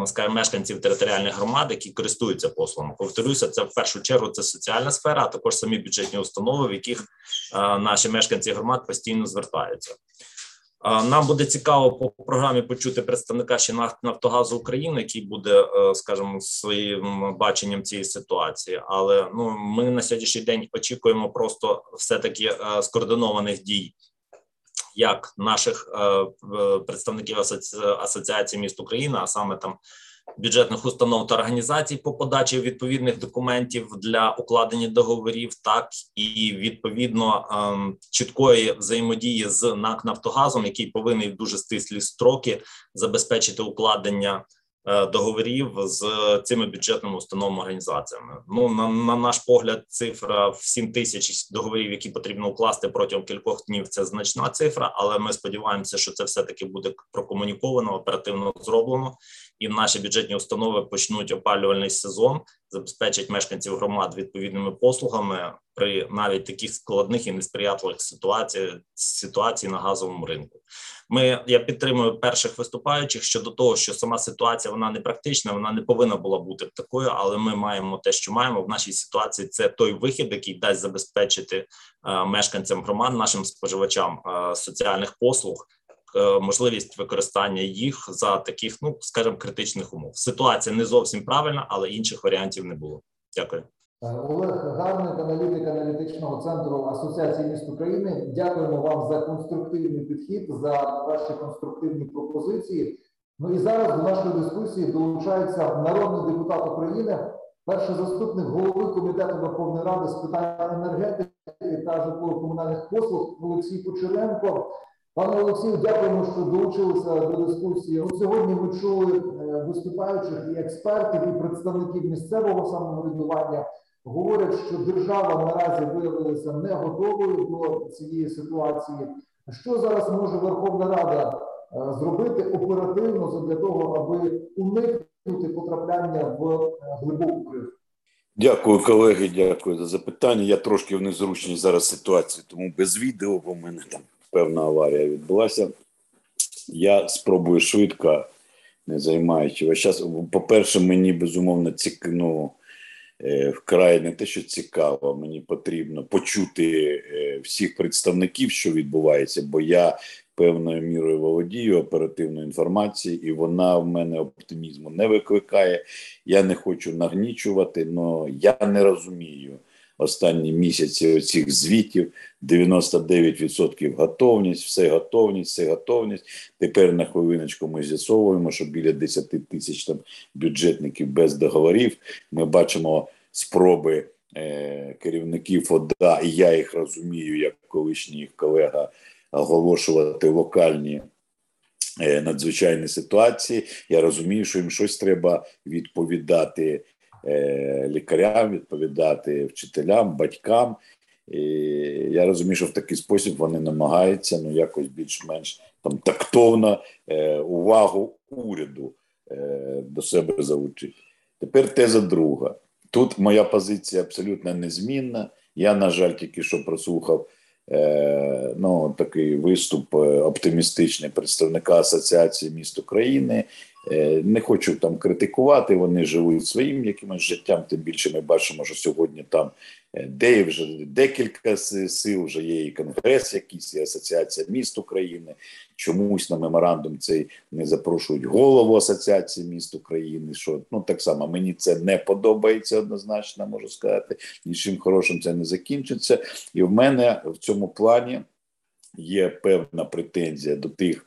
скажімо, мешканців територіальних громад, які користуються послугами. Повторюся, це в першу чергу це соціальна сфера, а також самі бюджетні установи, в яких е, наші мешканці громад постійно звертаються. Е, нам буде цікаво по програмі почути представника ще Нафтогазу України, який буде, скажімо, своїм баченням цієї ситуації. Але ну ми на сьогоднішній день очікуємо просто все таки скоординованих дій як наших е, представників асоціації міст України, а саме там бюджетних установ та організацій по подачі відповідних документів для укладення договорів, так і відповідно ем, чіткої взаємодії з НАК Нафтогазом, який повинен дуже стислі строки забезпечити укладення. Е, договорів з цими бюджетними установами організаціями. Ну на, на наш погляд, цифра в 7 тисяч договорів, які потрібно укласти протягом кількох днів. Це значна цифра, але ми сподіваємося, що це все таки буде прокомуніковано, оперативно зроблено, і наші бюджетні установи почнуть опалювальний сезон, забезпечать мешканців громад відповідними послугами при навіть таких складних і несприятливих ситуаціях ситуацій на газовому ринку. Ми я підтримую перших виступаючих щодо того, що сама ситуація вона не практична, вона не повинна була бути такою, але ми маємо те, що маємо в нашій ситуації. Це той вихід, який дасть забезпечити е, мешканцям громад, нашим споживачам е, соціальних послуг. Е, можливість використання їх за таких, ну скажімо, критичних умов. Ситуація не зовсім правильна, але інших варіантів не було. Дякую. Олег Гарник, аналітик аналітичного центру Асоціації міст України. Дякуємо вам за конструктивний підхід, за ваші конструктивні пропозиції. Ну і зараз до нашої дискусії долучається народний депутат України, перший заступник голови комітету Верховної Ради з питань енергетики та житлово-комунальних послуг Олексій Кучеренко. Пане Олексію, дякуємо, що долучилися до дискусії. От сьогодні ми чули е, виступаючих і експертів, і представників місцевого самоврядування говорять, що держава наразі виявилася не готовою до цієї ситуації. Що зараз може Верховна Рада е, зробити оперативно для того, аби уникнути потрапляння в е, глибоку кризу? Дякую, колеги. Дякую за запитання. Я трошки в незручній зараз ситуації, тому без відео, бо мене там певна аварія відбулася. Я спробую швидко, не займаючи. Ось зараз, по-перше, мені безумовно цікаво. Е, вкрай не те, що цікаво, мені потрібно почути е, всіх представників, що відбувається, бо я певною мірою володію оперативною інформацією, і вона в мене оптимізму не викликає. Я не хочу нагнічувати, але я не розумію. Останні місяці оцих звітів 99% готовність, все готовність, все готовність. Тепер на хвилиночку ми з'ясовуємо, що біля 10 тисяч там бюджетників без договорів. Ми бачимо спроби е, керівників ОДА, і я їх розумію, як колишній їх колега оголошувати локальні. Е, надзвичайні ситуації, я розумію, що їм щось треба відповідати лікарям, відповідати вчителям, батькам. І Я розумію, що в такий спосіб вони намагаються ну якось більш-менш там тактовно е, увагу уряду е, до себе залучити. Тепер теза друга. Тут моя позиція абсолютно незмінна. Я, на жаль, тільки що прослухав е, ну, такий виступ е, оптимістичний представника Асоціації міст України. Е, не хочу там критикувати, вони живуть своїм якимось життям. Тим більше ми бачимо, що сьогодні там де вже декілька сил, вже є і конгрес, якийсь і асоціація міст України. Чомусь на меморандум цей не запрошують голову Асоціації міст України. Що ну так само мені це не подобається однозначно, можу сказати. Нічим хорошим це не закінчиться. І в мене в цьому плані є певна претензія до тих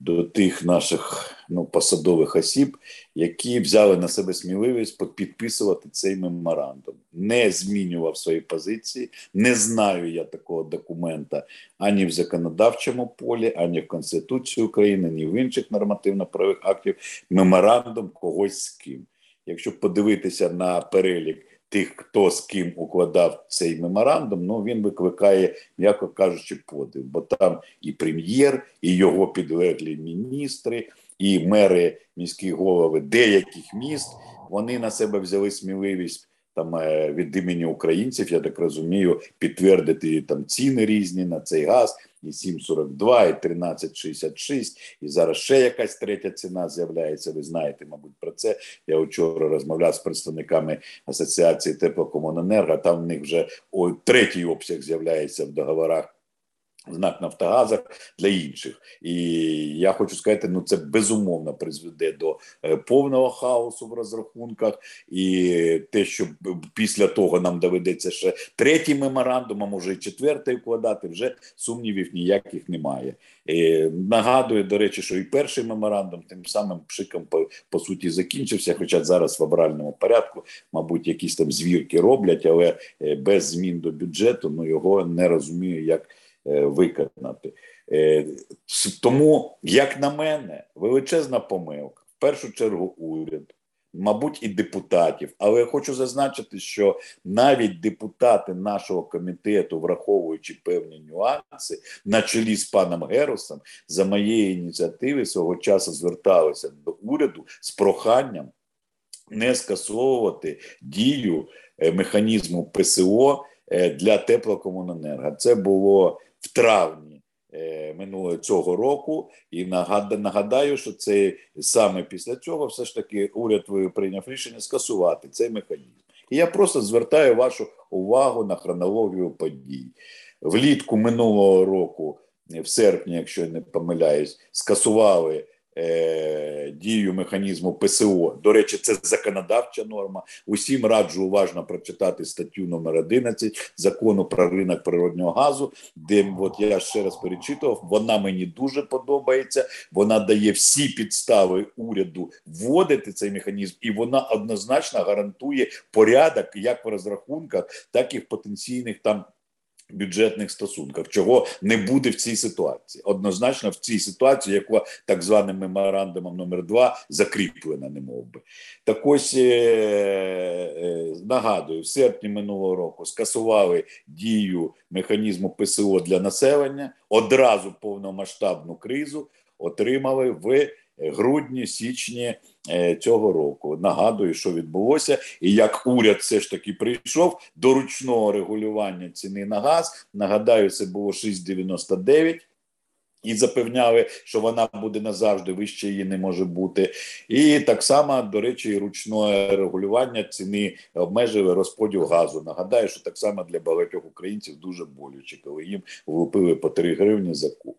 до тих наших ну, посадових осіб, які взяли на себе сміливість підписувати цей меморандум. Не змінював свої позиції. Не знаю я такого документа ані в законодавчому полі, ані в Конституції України, ні в інших нормативно-правових актів. Меморандум когось з ким. Якщо подивитися на перелік тих, хто з ким укладав цей меморандум, ну він викликає, м'яко кажучи, подив. Бо там і прем'єр, і його підлеглі міністри, і мери міські голови деяких міст вони на себе взяли сміливість там е, від імені українців, я так розумію, підтвердити там ціни різні на цей газ, і 7,42, і 13,66, і зараз ще якась третя ціна з'являється. Ви знаєте, мабуть, про це. Я вчора розмовляв з представниками асоціації теплокомуненерго. Там в них вже о, третій обсяг з'являється в договорах знак Нафтогазах для інших. І я хочу сказати, ну це безумовно призведе до е, повного хаосу в розрахунках, і те, що після того нам доведеться ще третій меморандум, а може і четвертий вкладати, вже сумнівів ніяких немає. І Нагадую, до речі, що і перший меморандум тим самим пшиком по, по суті закінчився. Хоча зараз в абральному порядку, мабуть, якісь там звірки роблять, але е, без змін до бюджету ну його не розумію, як. Е, виконати. Е, тому, як на мене, величезна помилка, в першу чергу, уряд, мабуть, і депутатів. Але я хочу зазначити, що навіть депутати нашого комітету, враховуючи певні нюанси, на чолі з паном Геросом, за моєї ініціативи свого часу зверталися до уряду з проханням не скасовувати дію е, механізму ПСО для теплокомуненерго. Це було в травні е, минулого цього року, і нагадаю, що це саме після цього все ж таки уряд прийняв рішення скасувати цей механізм. І я просто звертаю вашу увагу на хронологію подій. Влітку минулого року, в серпні, якщо я не помиляюсь, скасували Е, дію механізму ПСО. До речі, це законодавча норма. Усім раджу уважно прочитати статтю номер 11 закону про ринок природнього газу, де от я ще раз перечитував. Вона мені дуже подобається. Вона дає всі підстави уряду вводити цей механізм, і вона однозначно гарантує порядок як в розрахунках, так і в потенційних там бюджетних стосунках, чого не буде в цій ситуації. Однозначно, в цій ситуації, яка так званим меморандумом номер 2 закріплена, не мов би. Так ось е, е, нагадую, в серпні минулого року скасували дію механізму ПСО для населення, одразу повномасштабну кризу отримали в грудні, січні е, цього року. Нагадую, що відбулося, і як уряд все ж таки прийшов до ручного регулювання ціни на газ. Нагадаю, це було 6,99. І запевняли, що вона буде назавжди вище її не може бути. І так само, до речі, ручне регулювання ціни обмежили розподіл газу. Нагадаю, що так само для багатьох українців дуже болюче, коли їм влупили по 3 гривні за куб.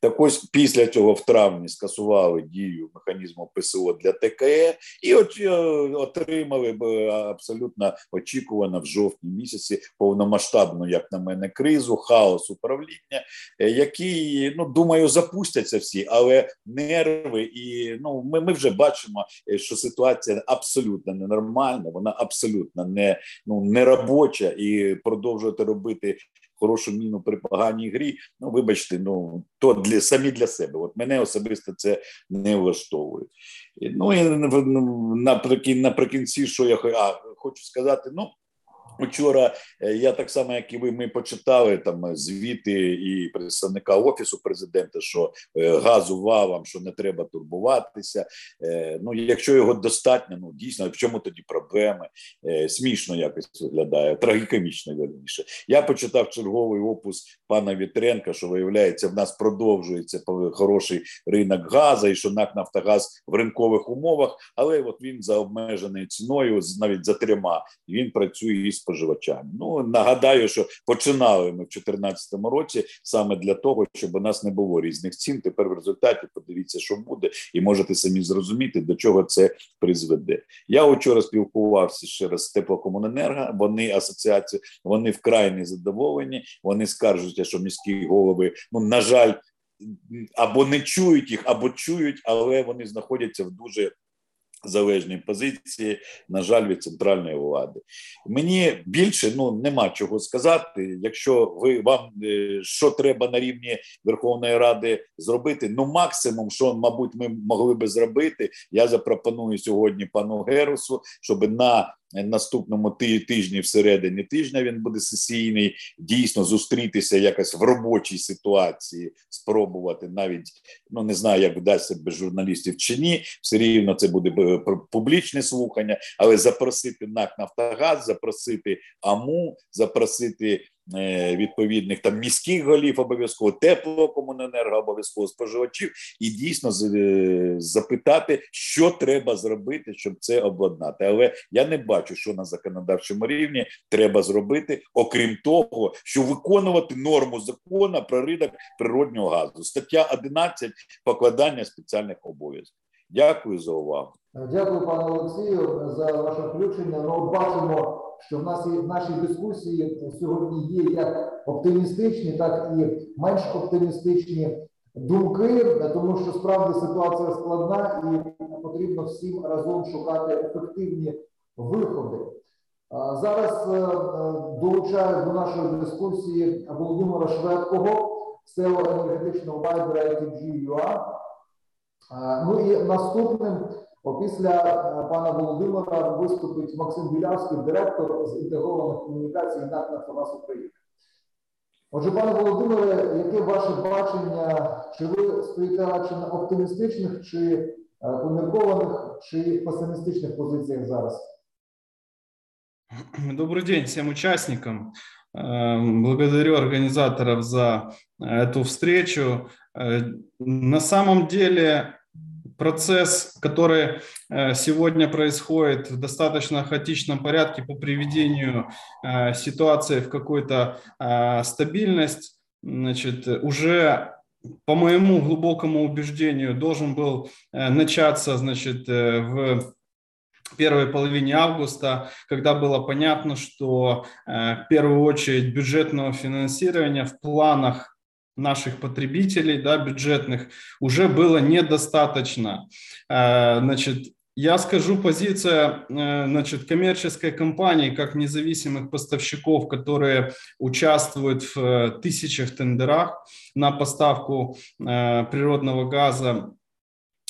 Так ось після цього в травні скасували дію механізму ПСО для ТКЕ і е, отримали б абсолютно очікувано в жовтні місяці повномасштабну, як на мене, кризу, хаос управління, е, які ну думаю запустяться всі, але нерви і ну ми ми вже бачимо, е, що ситуація абсолютно ненормальна, вона абсолютно не ну не робоча і продовжувати робити хорошу міну при поганій грі. Ну, вибачте, ну то для самі для себе. От мене особисто це не влаштовує. Ну і наприкінці, наприкінці, що я а, хочу сказати, ну. Вчора е, я так само, як і ви, ми почитали там звіти і представника офісу президента, що е, газу валам, що не треба турбуватися. Е, ну якщо його достатньо, ну дійсно в чому тоді проблеми? Смішно якось виглядає, трагікомічно верніше. Я почитав черговий опус пана Вітренка, що виявляється, в нас продовжується хороший ринок газу, і що НАК Нафтогаз в ринкових умовах, але от він за обмеженою ціною, навіть за трьома, він працює із споживачами. Ну нагадаю, що починали ми в 2014 році саме для того, щоб у нас не було різних цін. Тепер в результаті подивіться, що буде, і можете самі зрозуміти, до чого це призведе. Я вчора спілкувався ще раз з теплокомуненерго. Вони асоціації, вони вкрай незадоволені. Вони скаржуться, що міські голови, ну на жаль. Або не чують їх, або чують, але вони знаходяться в дуже залежній позиції, на жаль, від центральної влади. Мені більше ну нема чого сказати. Якщо ви вам е, що треба на рівні Верховної Ради зробити, ну максимум, що мабуть, ми могли би зробити, я запропоную сьогодні пану Герусу, щоб на наступному тижні, всередині тижня він буде сесійний, дійсно зустрітися якось в робочій ситуації, спробувати навіть ну не знаю, як вдасться без журналістів чи ні. Все рівно це буде е, публічне слухання, але запросити НАК Нафтогаз, запросити АМУ, запросити е, відповідних там міських голів, обов'язково теплокомуненерго, обов'язково споживачів, і дійсно е, запитати, що треба зробити, щоб це обладнати. Але я не бачу, що на законодавчому рівні треба зробити, окрім того, що виконувати норму закону про ринок природнього газу. Стаття 11 покладання спеціальних обов'язків. Дякую за увагу. Дякую, пане Олексію, за ваше включення. Ну, бачимо, що в нас в нашій дискусії сьогодні є як оптимістичні, так і менш оптимістичні думки, тому що справді ситуація складна і потрібно всім разом шукати ефективні виходи. Зараз е, долучаю до нашої дискусії Володимира Шведкого, SEO енергетичного вайбера ITG.ua. Ну і наступним Опісля е, пана Володимира виступить Максим Білявський, директор з інтегрованих комунікацій НАК «Нафтогаз України». Отже, пане Володимире, яке ваше бачення? Чи ви стоїте радше на оптимістичних, чи е, поміркованих, чи песимистичних позиціях зараз? *clears throat* Добрый день всем участникам. Э, благодарю организаторов за эту встречу. Э, на самом деле процесс, который э, сегодня происходит в достаточно хаотичном порядке по приведению э, ситуации в какую-то э, стабильность, значит, уже по моему глубокому убеждению должен был начаться, значит, в первой половине августа, когда было понятно, что в первую очередь бюджетного финансирования в планах наших потребителей, да, бюджетных, уже было недостаточно. Э, значит, я скажу, позиция э, значит, коммерческой компании, как независимых поставщиков, которые участвуют в э, тысячах тендерах на поставку природного газа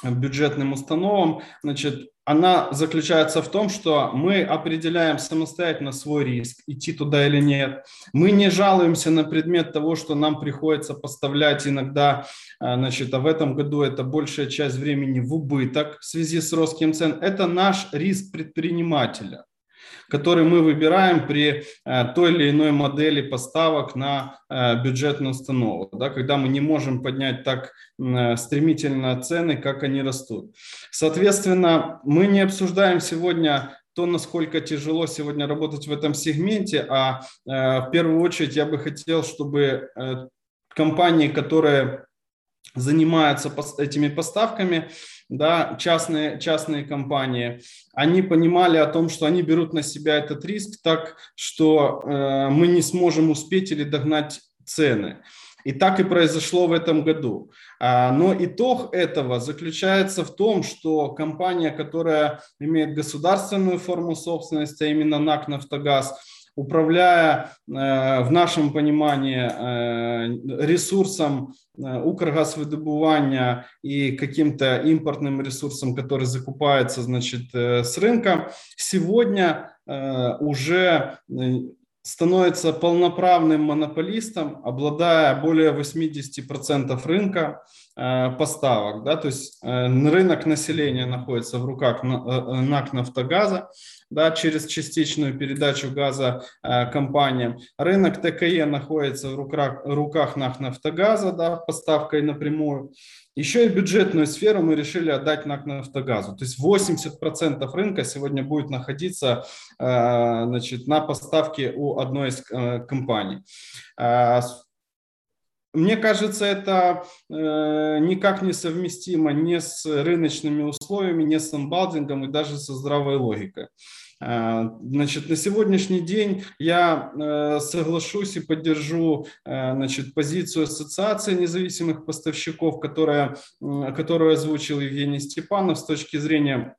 бюджетным установам, значит, она заключается в том, что мы определяем самостоятельно свой риск, идти туда или нет. Мы не жалуемся на предмет того, что нам приходится поставлять иногда, э, значит, а в этом году это большая часть времени в убыток в связи с ростом цен. Это наш риск предпринимателя который мы выбираем при э, той или иной модели поставок на э, бюджетную установку, да, когда мы не можем поднять так э, стремительно цены, как они растут. Соответственно, мы не обсуждаем сегодня то, насколько тяжело сегодня работать в этом сегменте, а в первую очередь я бы хотел, чтобы компании, которые занимаются этими поставками, да, частные, частные компании, они понимали о том, что они берут на себя этот риск так, что э, мы не сможем успеть или догнать цены. И так и произошло в этом году. А, но итог этого заключается в том, что компания, которая имеет государственную форму собственности, а именно НАК «Нафтогаз», управляя э, в нашем понимании э, ресурсом Укргазвыдобывания и каким-то импортным ресурсом, который закупается значит, с рынка, сегодня уже становится полноправным монополистом, обладая более 80% рынка поставок. Да, то есть рынок населения находится в руках НАК «Нафтогаза», да, через частичную передачу газа э, компаниям. Рынок ТКЕ находится в руках, руках НАК «Нафтогаза», да, поставкой напрямую. Еще и бюджетную сферу мы решили отдать НАК «Нафтогазу». То есть 80% рынка сегодня будет находиться э, значит, на поставке у одной из э, компаний. Мне кажется, это э, никак не совместимо ни с рыночными условиями, ни с амбалдингом и даже со здравой логикой. Э, значит, на сегодняшний день я э, соглашусь и поддержу э, значит, позицию Ассоциации независимых поставщиков, которая, которую озвучил Евгений Степанов с точки зрения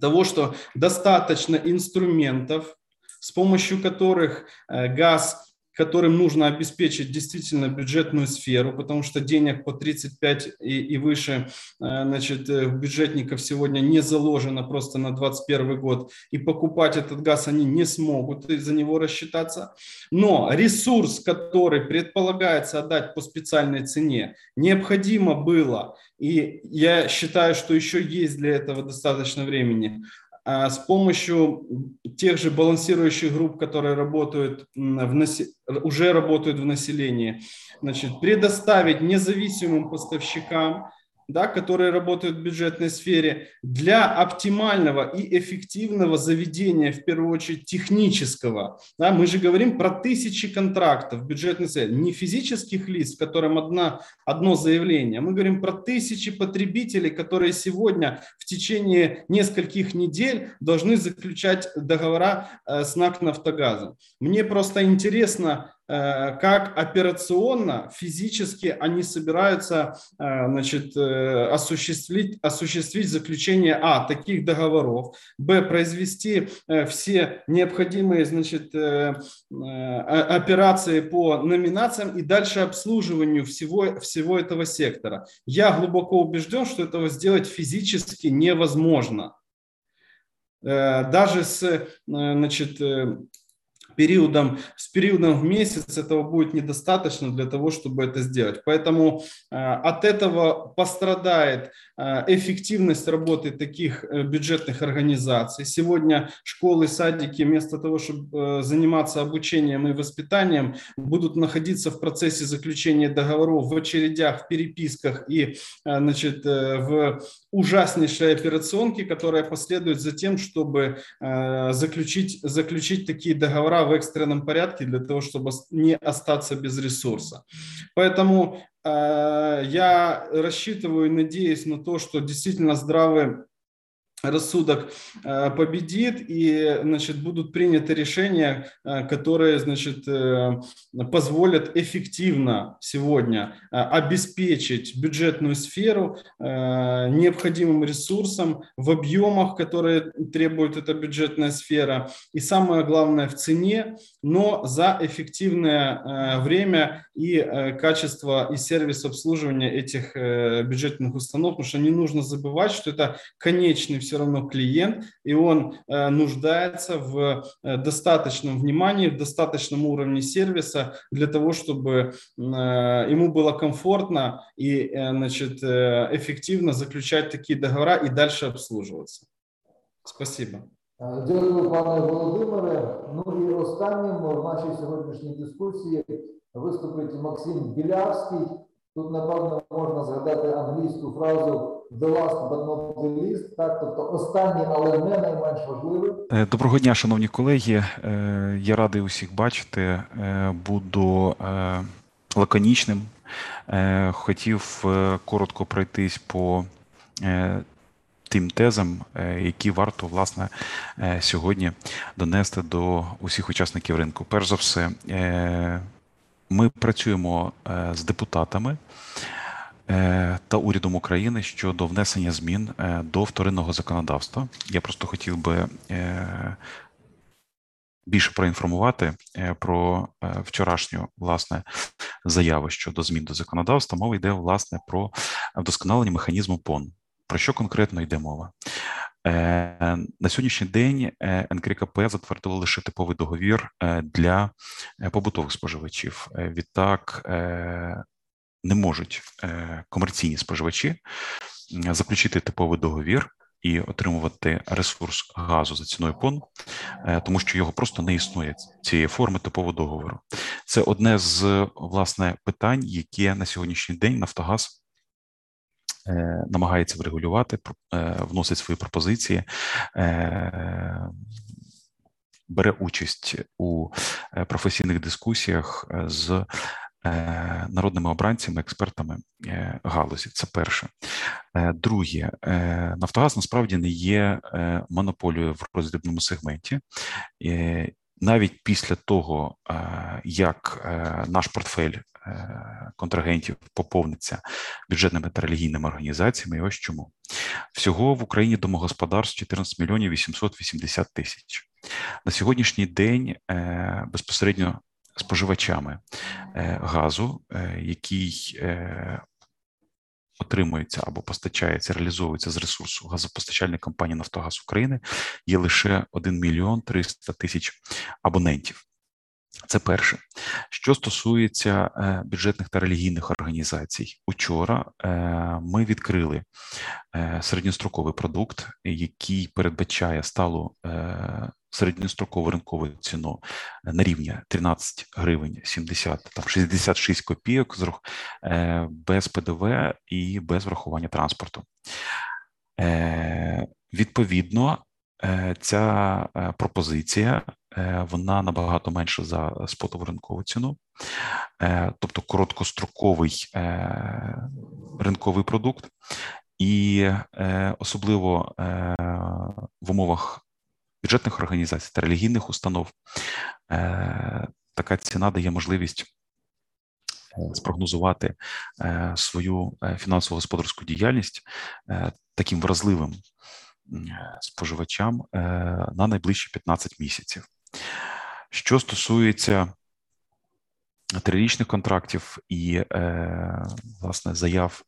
того, что достаточно инструментов, с помощью которых газ которым нужно обеспечить действительно бюджетную сферу, потому что денег по 35 и, и выше э, значит, э, бюджетников сегодня не заложено просто на 2021 год, и покупать этот газ они не смогут и за него рассчитаться. Но ресурс, который предполагается отдать по специальной цене, необходимо было, и я считаю, что еще есть для этого достаточно времени, с помощью тех же балансирующих групп, которые работают в, уже работают в населении, значит, предоставить независимым поставщикам да, которые работают в бюджетной сфере, для оптимального и эффективного заведения, в первую очередь, технического. Да, мы же говорим про тысячи контрактов в бюджетной сфере, не физических лиц, в котором одна, одно заявление, мы говорим про тысячи потребителей, которые сегодня в течение нескольких недель должны заключать договора э, с НАК «Нафтогазом». Мне просто интересно, как операционно, физически они собираются э, значит, э, осуществить, осуществить заключение А, таких договоров, Б, произвести все необходимые значит, операции по номинациям и дальше обслуживанию всего, всего этого сектора. Я глубоко убежден, что этого сделать физически невозможно. Даже с значит, периодом, с периодом в месяц этого будет недостаточно для того, чтобы это сделать. Поэтому э, от этого пострадает э, эффективность работы таких э, бюджетных организаций. Сегодня школы, садики вместо того, чтобы заниматься обучением и воспитанием, будут находиться в процессе заключения договоров в очередях, в переписках и значит, в ужаснейшей операционке, которая последует за тем, чтобы заключить, заключить такие договора в экстренном порядке для того, чтобы не остаться без ресурса. Поэтому э, я рассчитываю и надеюсь на то, что действительно здравый рассудок э, победит и значит, будут приняты решения, э, которые значит, э, позволят эффективно сегодня обеспечить бюджетную сферу необходимым ресурсом в объемах, которые требует эта бюджетная сфера, и самое главное в цене, но за эффективное время и качество и сервис обслуживания этих бюджетных установ, потому что не нужно забывать, что это конечный все равно клиент, и он э, нуждается в э, достаточном внимании, в достаточном уровне сервиса для того, чтобы э, ему было комфортно и значит, эффективно заключать такие договора и дальше обслуживаться. Спасибо. Дякую, пане Володимире. Ну і останнім в нашій сьогоднішній дискусії виступить Максим Білявський. Тут, напевно, можна згадати англійську фразу the last but not the least, так, тобто останній, але не найменш важливий. Е, доброго дня, шановні колеги. Е, я радий усіх бачити. Е, буду лаконічним. Хотів коротко пройтись по тим тезам, які варто власне сьогодні донести до усіх учасників ринку. Перш за все, ми працюємо з депутатами. Е, та урядом України щодо внесення змін е, до вторинного законодавства. Я просто хотів би е, більше проінформувати про вчорашню власне заяву щодо змін до законодавства. Мова йде власне про вдосконалення механізму ПОН. Про що конкретно йде мова? На сьогоднішній день НКРКП затвердило лише типовий договір для побутових споживачів. Відтак не можуть е, комерційні споживачі заключити типовий договір і отримувати ресурс газу за ціною ПОН, е, тому що його просто не існує цієї форми типового договору. Це одне з власне питань, яке на сьогоднішній день Нафтогаз. Е, намагається врегулювати, вносить свої пропозиції, бере участь у професійних дискусіях з Е, народними обранцями, експертами е, галузі. Це перше. Е, друге, Нафтогаз насправді не є монополією в роздрібному сегменті. Навіть після того, як наш портфель контрагентів поповниться бюджетними та релігійними організаціями, і ось чому. Всього в Україні домогосподарств 14 мільйонів 880 тисяч. На сьогоднішній день безпосередньо споживачами е, газу, е, який е, отримується або постачається, реалізовується з ресурсу газопостачальної компанії Нафтогаз України, є лише 1 мільйон 300 тисяч абонентів. Це перше, що стосується е, бюджетних та релігійних організацій, учора е, ми відкрили е, середньостроковий продукт, який передбачає сталу середньострокову ринкову ціну на рівні 13 гривень 70 там 66 копійок без ПДВ і без врахування транспорту. Відповідно, ця пропозиція Е, вона набагато менша за спотову ринкову ціну, е, тобто короткостроковий е, ринковий продукт, і особливо в умовах бюджетних організацій та релігійних установ така ціна дає можливість. Спрогнозувати свою фінансово господарську діяльність таким вразливим споживачам на найближчі 15 місяців. Що стосується трирічних контрактів і е, власне заяв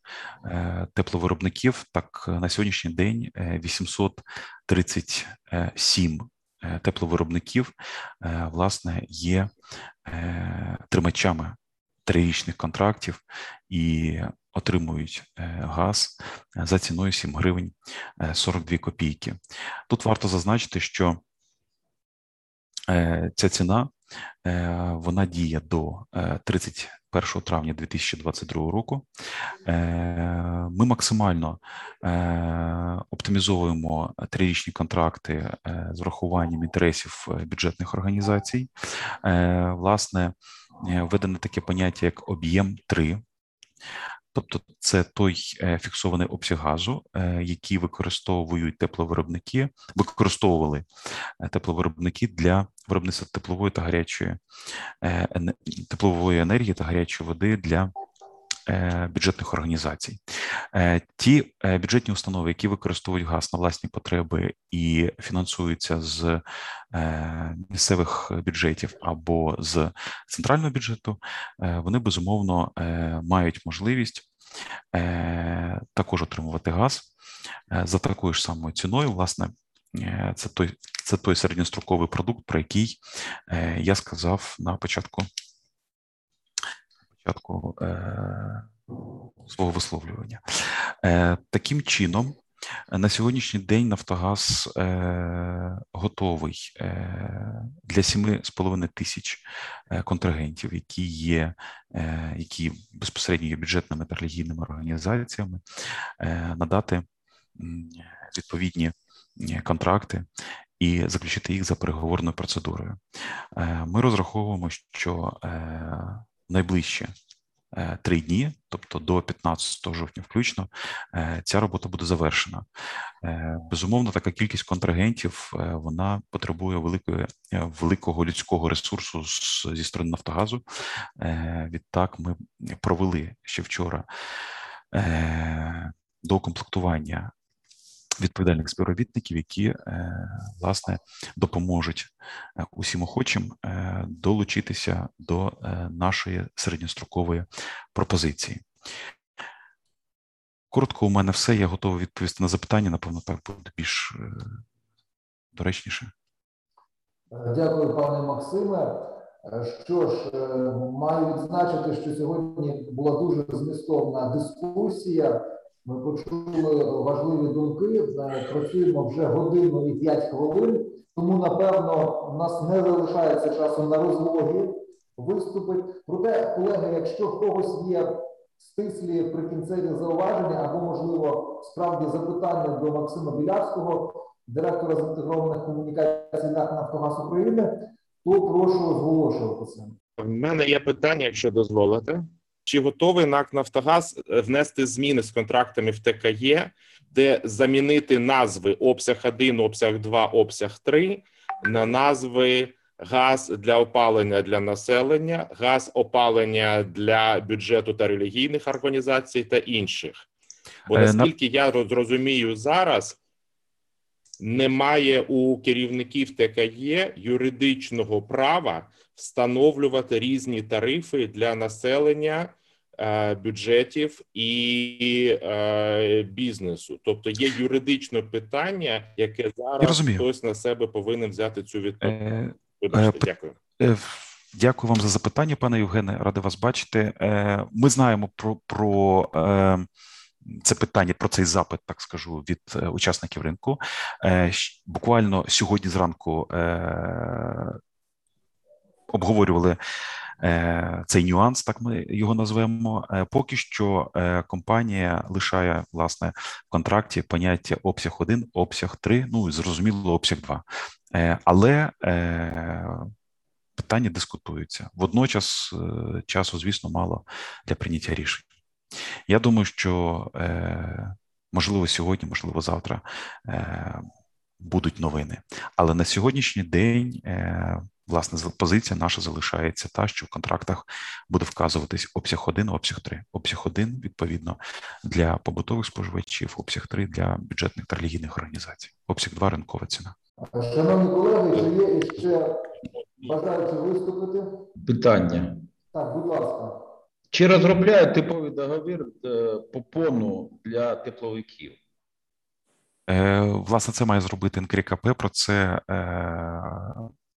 е, тепловиробників, так на сьогоднішній день 837 е, тепловиробників власне є тримачами трирічних контрактів і отримують газ за ціною 7 гривень 42 копійки. Тут варто зазначити, що ця ціна вона діє до 31 е, травня 2022 року. Ми максимально оптимізовуємо трирічні контракти з врахуванням інтересів бюджетних організацій. Власне, введене таке поняття як об'єм 3. Тобто це той е, фіксований обсяг газу, е, який використовують тепловиробники, використовували е, тепловиробники для виробництва теплової та гарячої теплової енергії та гарячої води для бюджетних організацій. Е, ті е, бюджетні установи, які використовують газ на власні потреби і фінансуються з місцевих бюджетів або з центрального бюджету, вони безумовно мають можливість також отримувати газ за такою ж самою ціною, власне. Це той це той середньостроковий продукт, про який я сказав на початку початку е, свого висловлювання. Е, Таким чином, на сьогоднішній день Нафтогаз е, готовий для 7,5 тисяч контрагентів, які є, які безпосередньо є бюджетними та релігійними організаціями, надати відповідні контракти. І заключити їх за переговорною процедурою. Ми розраховуємо, що найближче е, три дні, тобто до 15 жовтня, включно, е, ця робота буде завершена. Е, безумовно, така кількість контрагентів вона потребує великої великого людського ресурсу зі сторони Нафтогазу. Відтак, ми провели ще вчора до комплектування відповідальних співробітників, які е, власне допоможуть е, усім охочим е, долучитися до нашої середньострокової пропозиції. Коротко, у мене все. Я готовий відповісти на запитання. Напевно, так буде більш доречніше. Дякую, пане Максиме. Що ж, маю відзначити, що сьогодні була дуже змістовна дискусія. Ми почули важливі думки. Працюємо вже годину і 5 хвилин. Тому, напевно, у нас не залишається часу на розлоги виступи. Проте, колеги, якщо в когось є стислі прикінцеві зауваження або, можливо, справді запитання до Максима Білявського, директора з інтегрованих комунікацій НАК Нафтогаз України, то прошу зголошуватися. У мене є питання, якщо дозволите. Чи готовий НАК Нафтогаз внести зміни з контрактами в ТКЄ, де замінити назви обсяг 1, обсяг 2, обсяг 3 на назви газ для опалення для населення, газ опалення для бюджету та релігійних організацій та інших? Бо е, наскільки я розумію зараз, немає у керівників ТКЄ юридичного права встановлювати різні тарифи для населення. Е, бюджетів і е, бізнесу, тобто є юридичне питання, яке зараз хтось на себе повинен взяти цю відповідальність. Е, Вибачте, дякую. Дякую вам за запитання, пане Євгене. Радий вас бачити. Е, ми знаємо про про е, це питання, про цей запит, так скажу, від е, учасників ринку. Буквально сьогодні зранку обговорювали цей нюанс, так ми його назвемо. Поки що компанія лишає власне в контракті поняття обсяг 1, обсяг 3, ну і зрозуміло, обсяг 2. Але питання дискутуються. Водночас е, часу, звісно, мало для прийняття рішень. Я думаю, що е, можливо сьогодні, можливо, завтра е, будуть новини. Але на сьогоднішній день, власне, позиція наша залишається та, що в контрактах буде вказуватись обсяг 1, обсяг 3. Обсяг 1, відповідно, для побутових споживачів, обсяг 3 для бюджетних та релігійних організацій, обсяг 2 ринкова ціна. Шановні колеги, чи є ще Бажаючи виступити? Питання. Так, будь ласка. Чи розробляють типовий договір е, по пону для тепловиків? Е, Власне, це має зробити НКРКП. Про це е,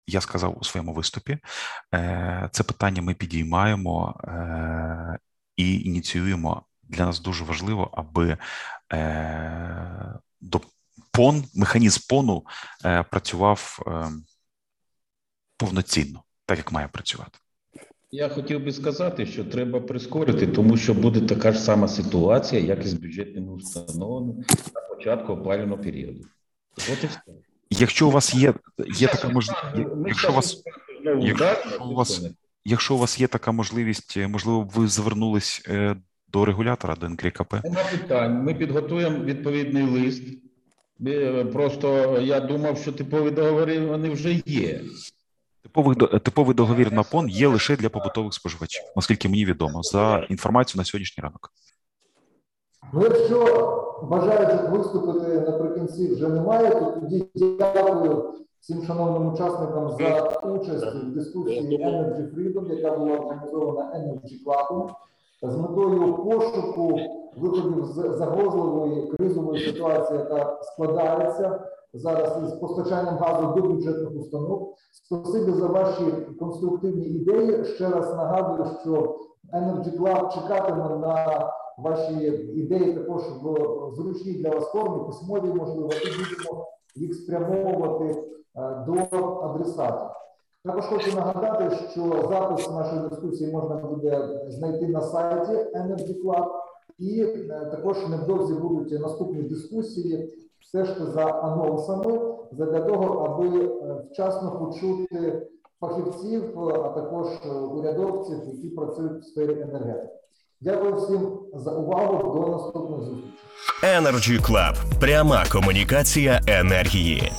я сказав у своєму виступі. Е, Це питання ми підіймаємо е, і ініціюємо. Для нас дуже важливо, аби е, до пон механізм пону е, працював. Е, повноцінно, так як має працювати. Я хотів би сказати, що треба прискорити, тому що буде така ж сама ситуація, як і з бюджетними установами на початку опалювального періоду. От і все. Якщо у вас є є така можливість, якщо у вас якщо у вас, якщо у вас є така можливість, можливо, ви звернулись е, до регулятора, до НКРКП? Нема питань. Ми підготуємо відповідний лист. Е, просто я думав, що типові договори вони вже є. Типовий типовий договір на ПОН є лише для побутових споживачів, наскільки мені відомо, за інформацією на сьогоднішній ранок. Ну, якщо бажаючих виступити наприкінці вже немає, то тоді дякую всім шановним учасникам за участь в дискусії Energy Freedom, яка була організована Energy Club, з метою пошуку виходів з загрозливої кризової ситуації, яка складається зараз із постачанням газу до бюджетних установ. Спасибі за ваші конструктивні ідеї. Ще раз нагадую, що Energy Club чекатиме на ваші ідеї також в зручній для вас формі, письмові, можливо, і будемо їх спрямовувати е, до адресатів. Також хочу нагадати, що запис нашої дискусії можна буде знайти на сайті Energy Club, і е, також невдовзі будуть наступні дискусії стежте за анонсами для того, аби е, вчасно почути фахівців, а також е, урядовців, які працюють в сфері енергетики. Дякую всім за увагу. До наступного зустрічі. Energy Club. пряма комунікація енергії.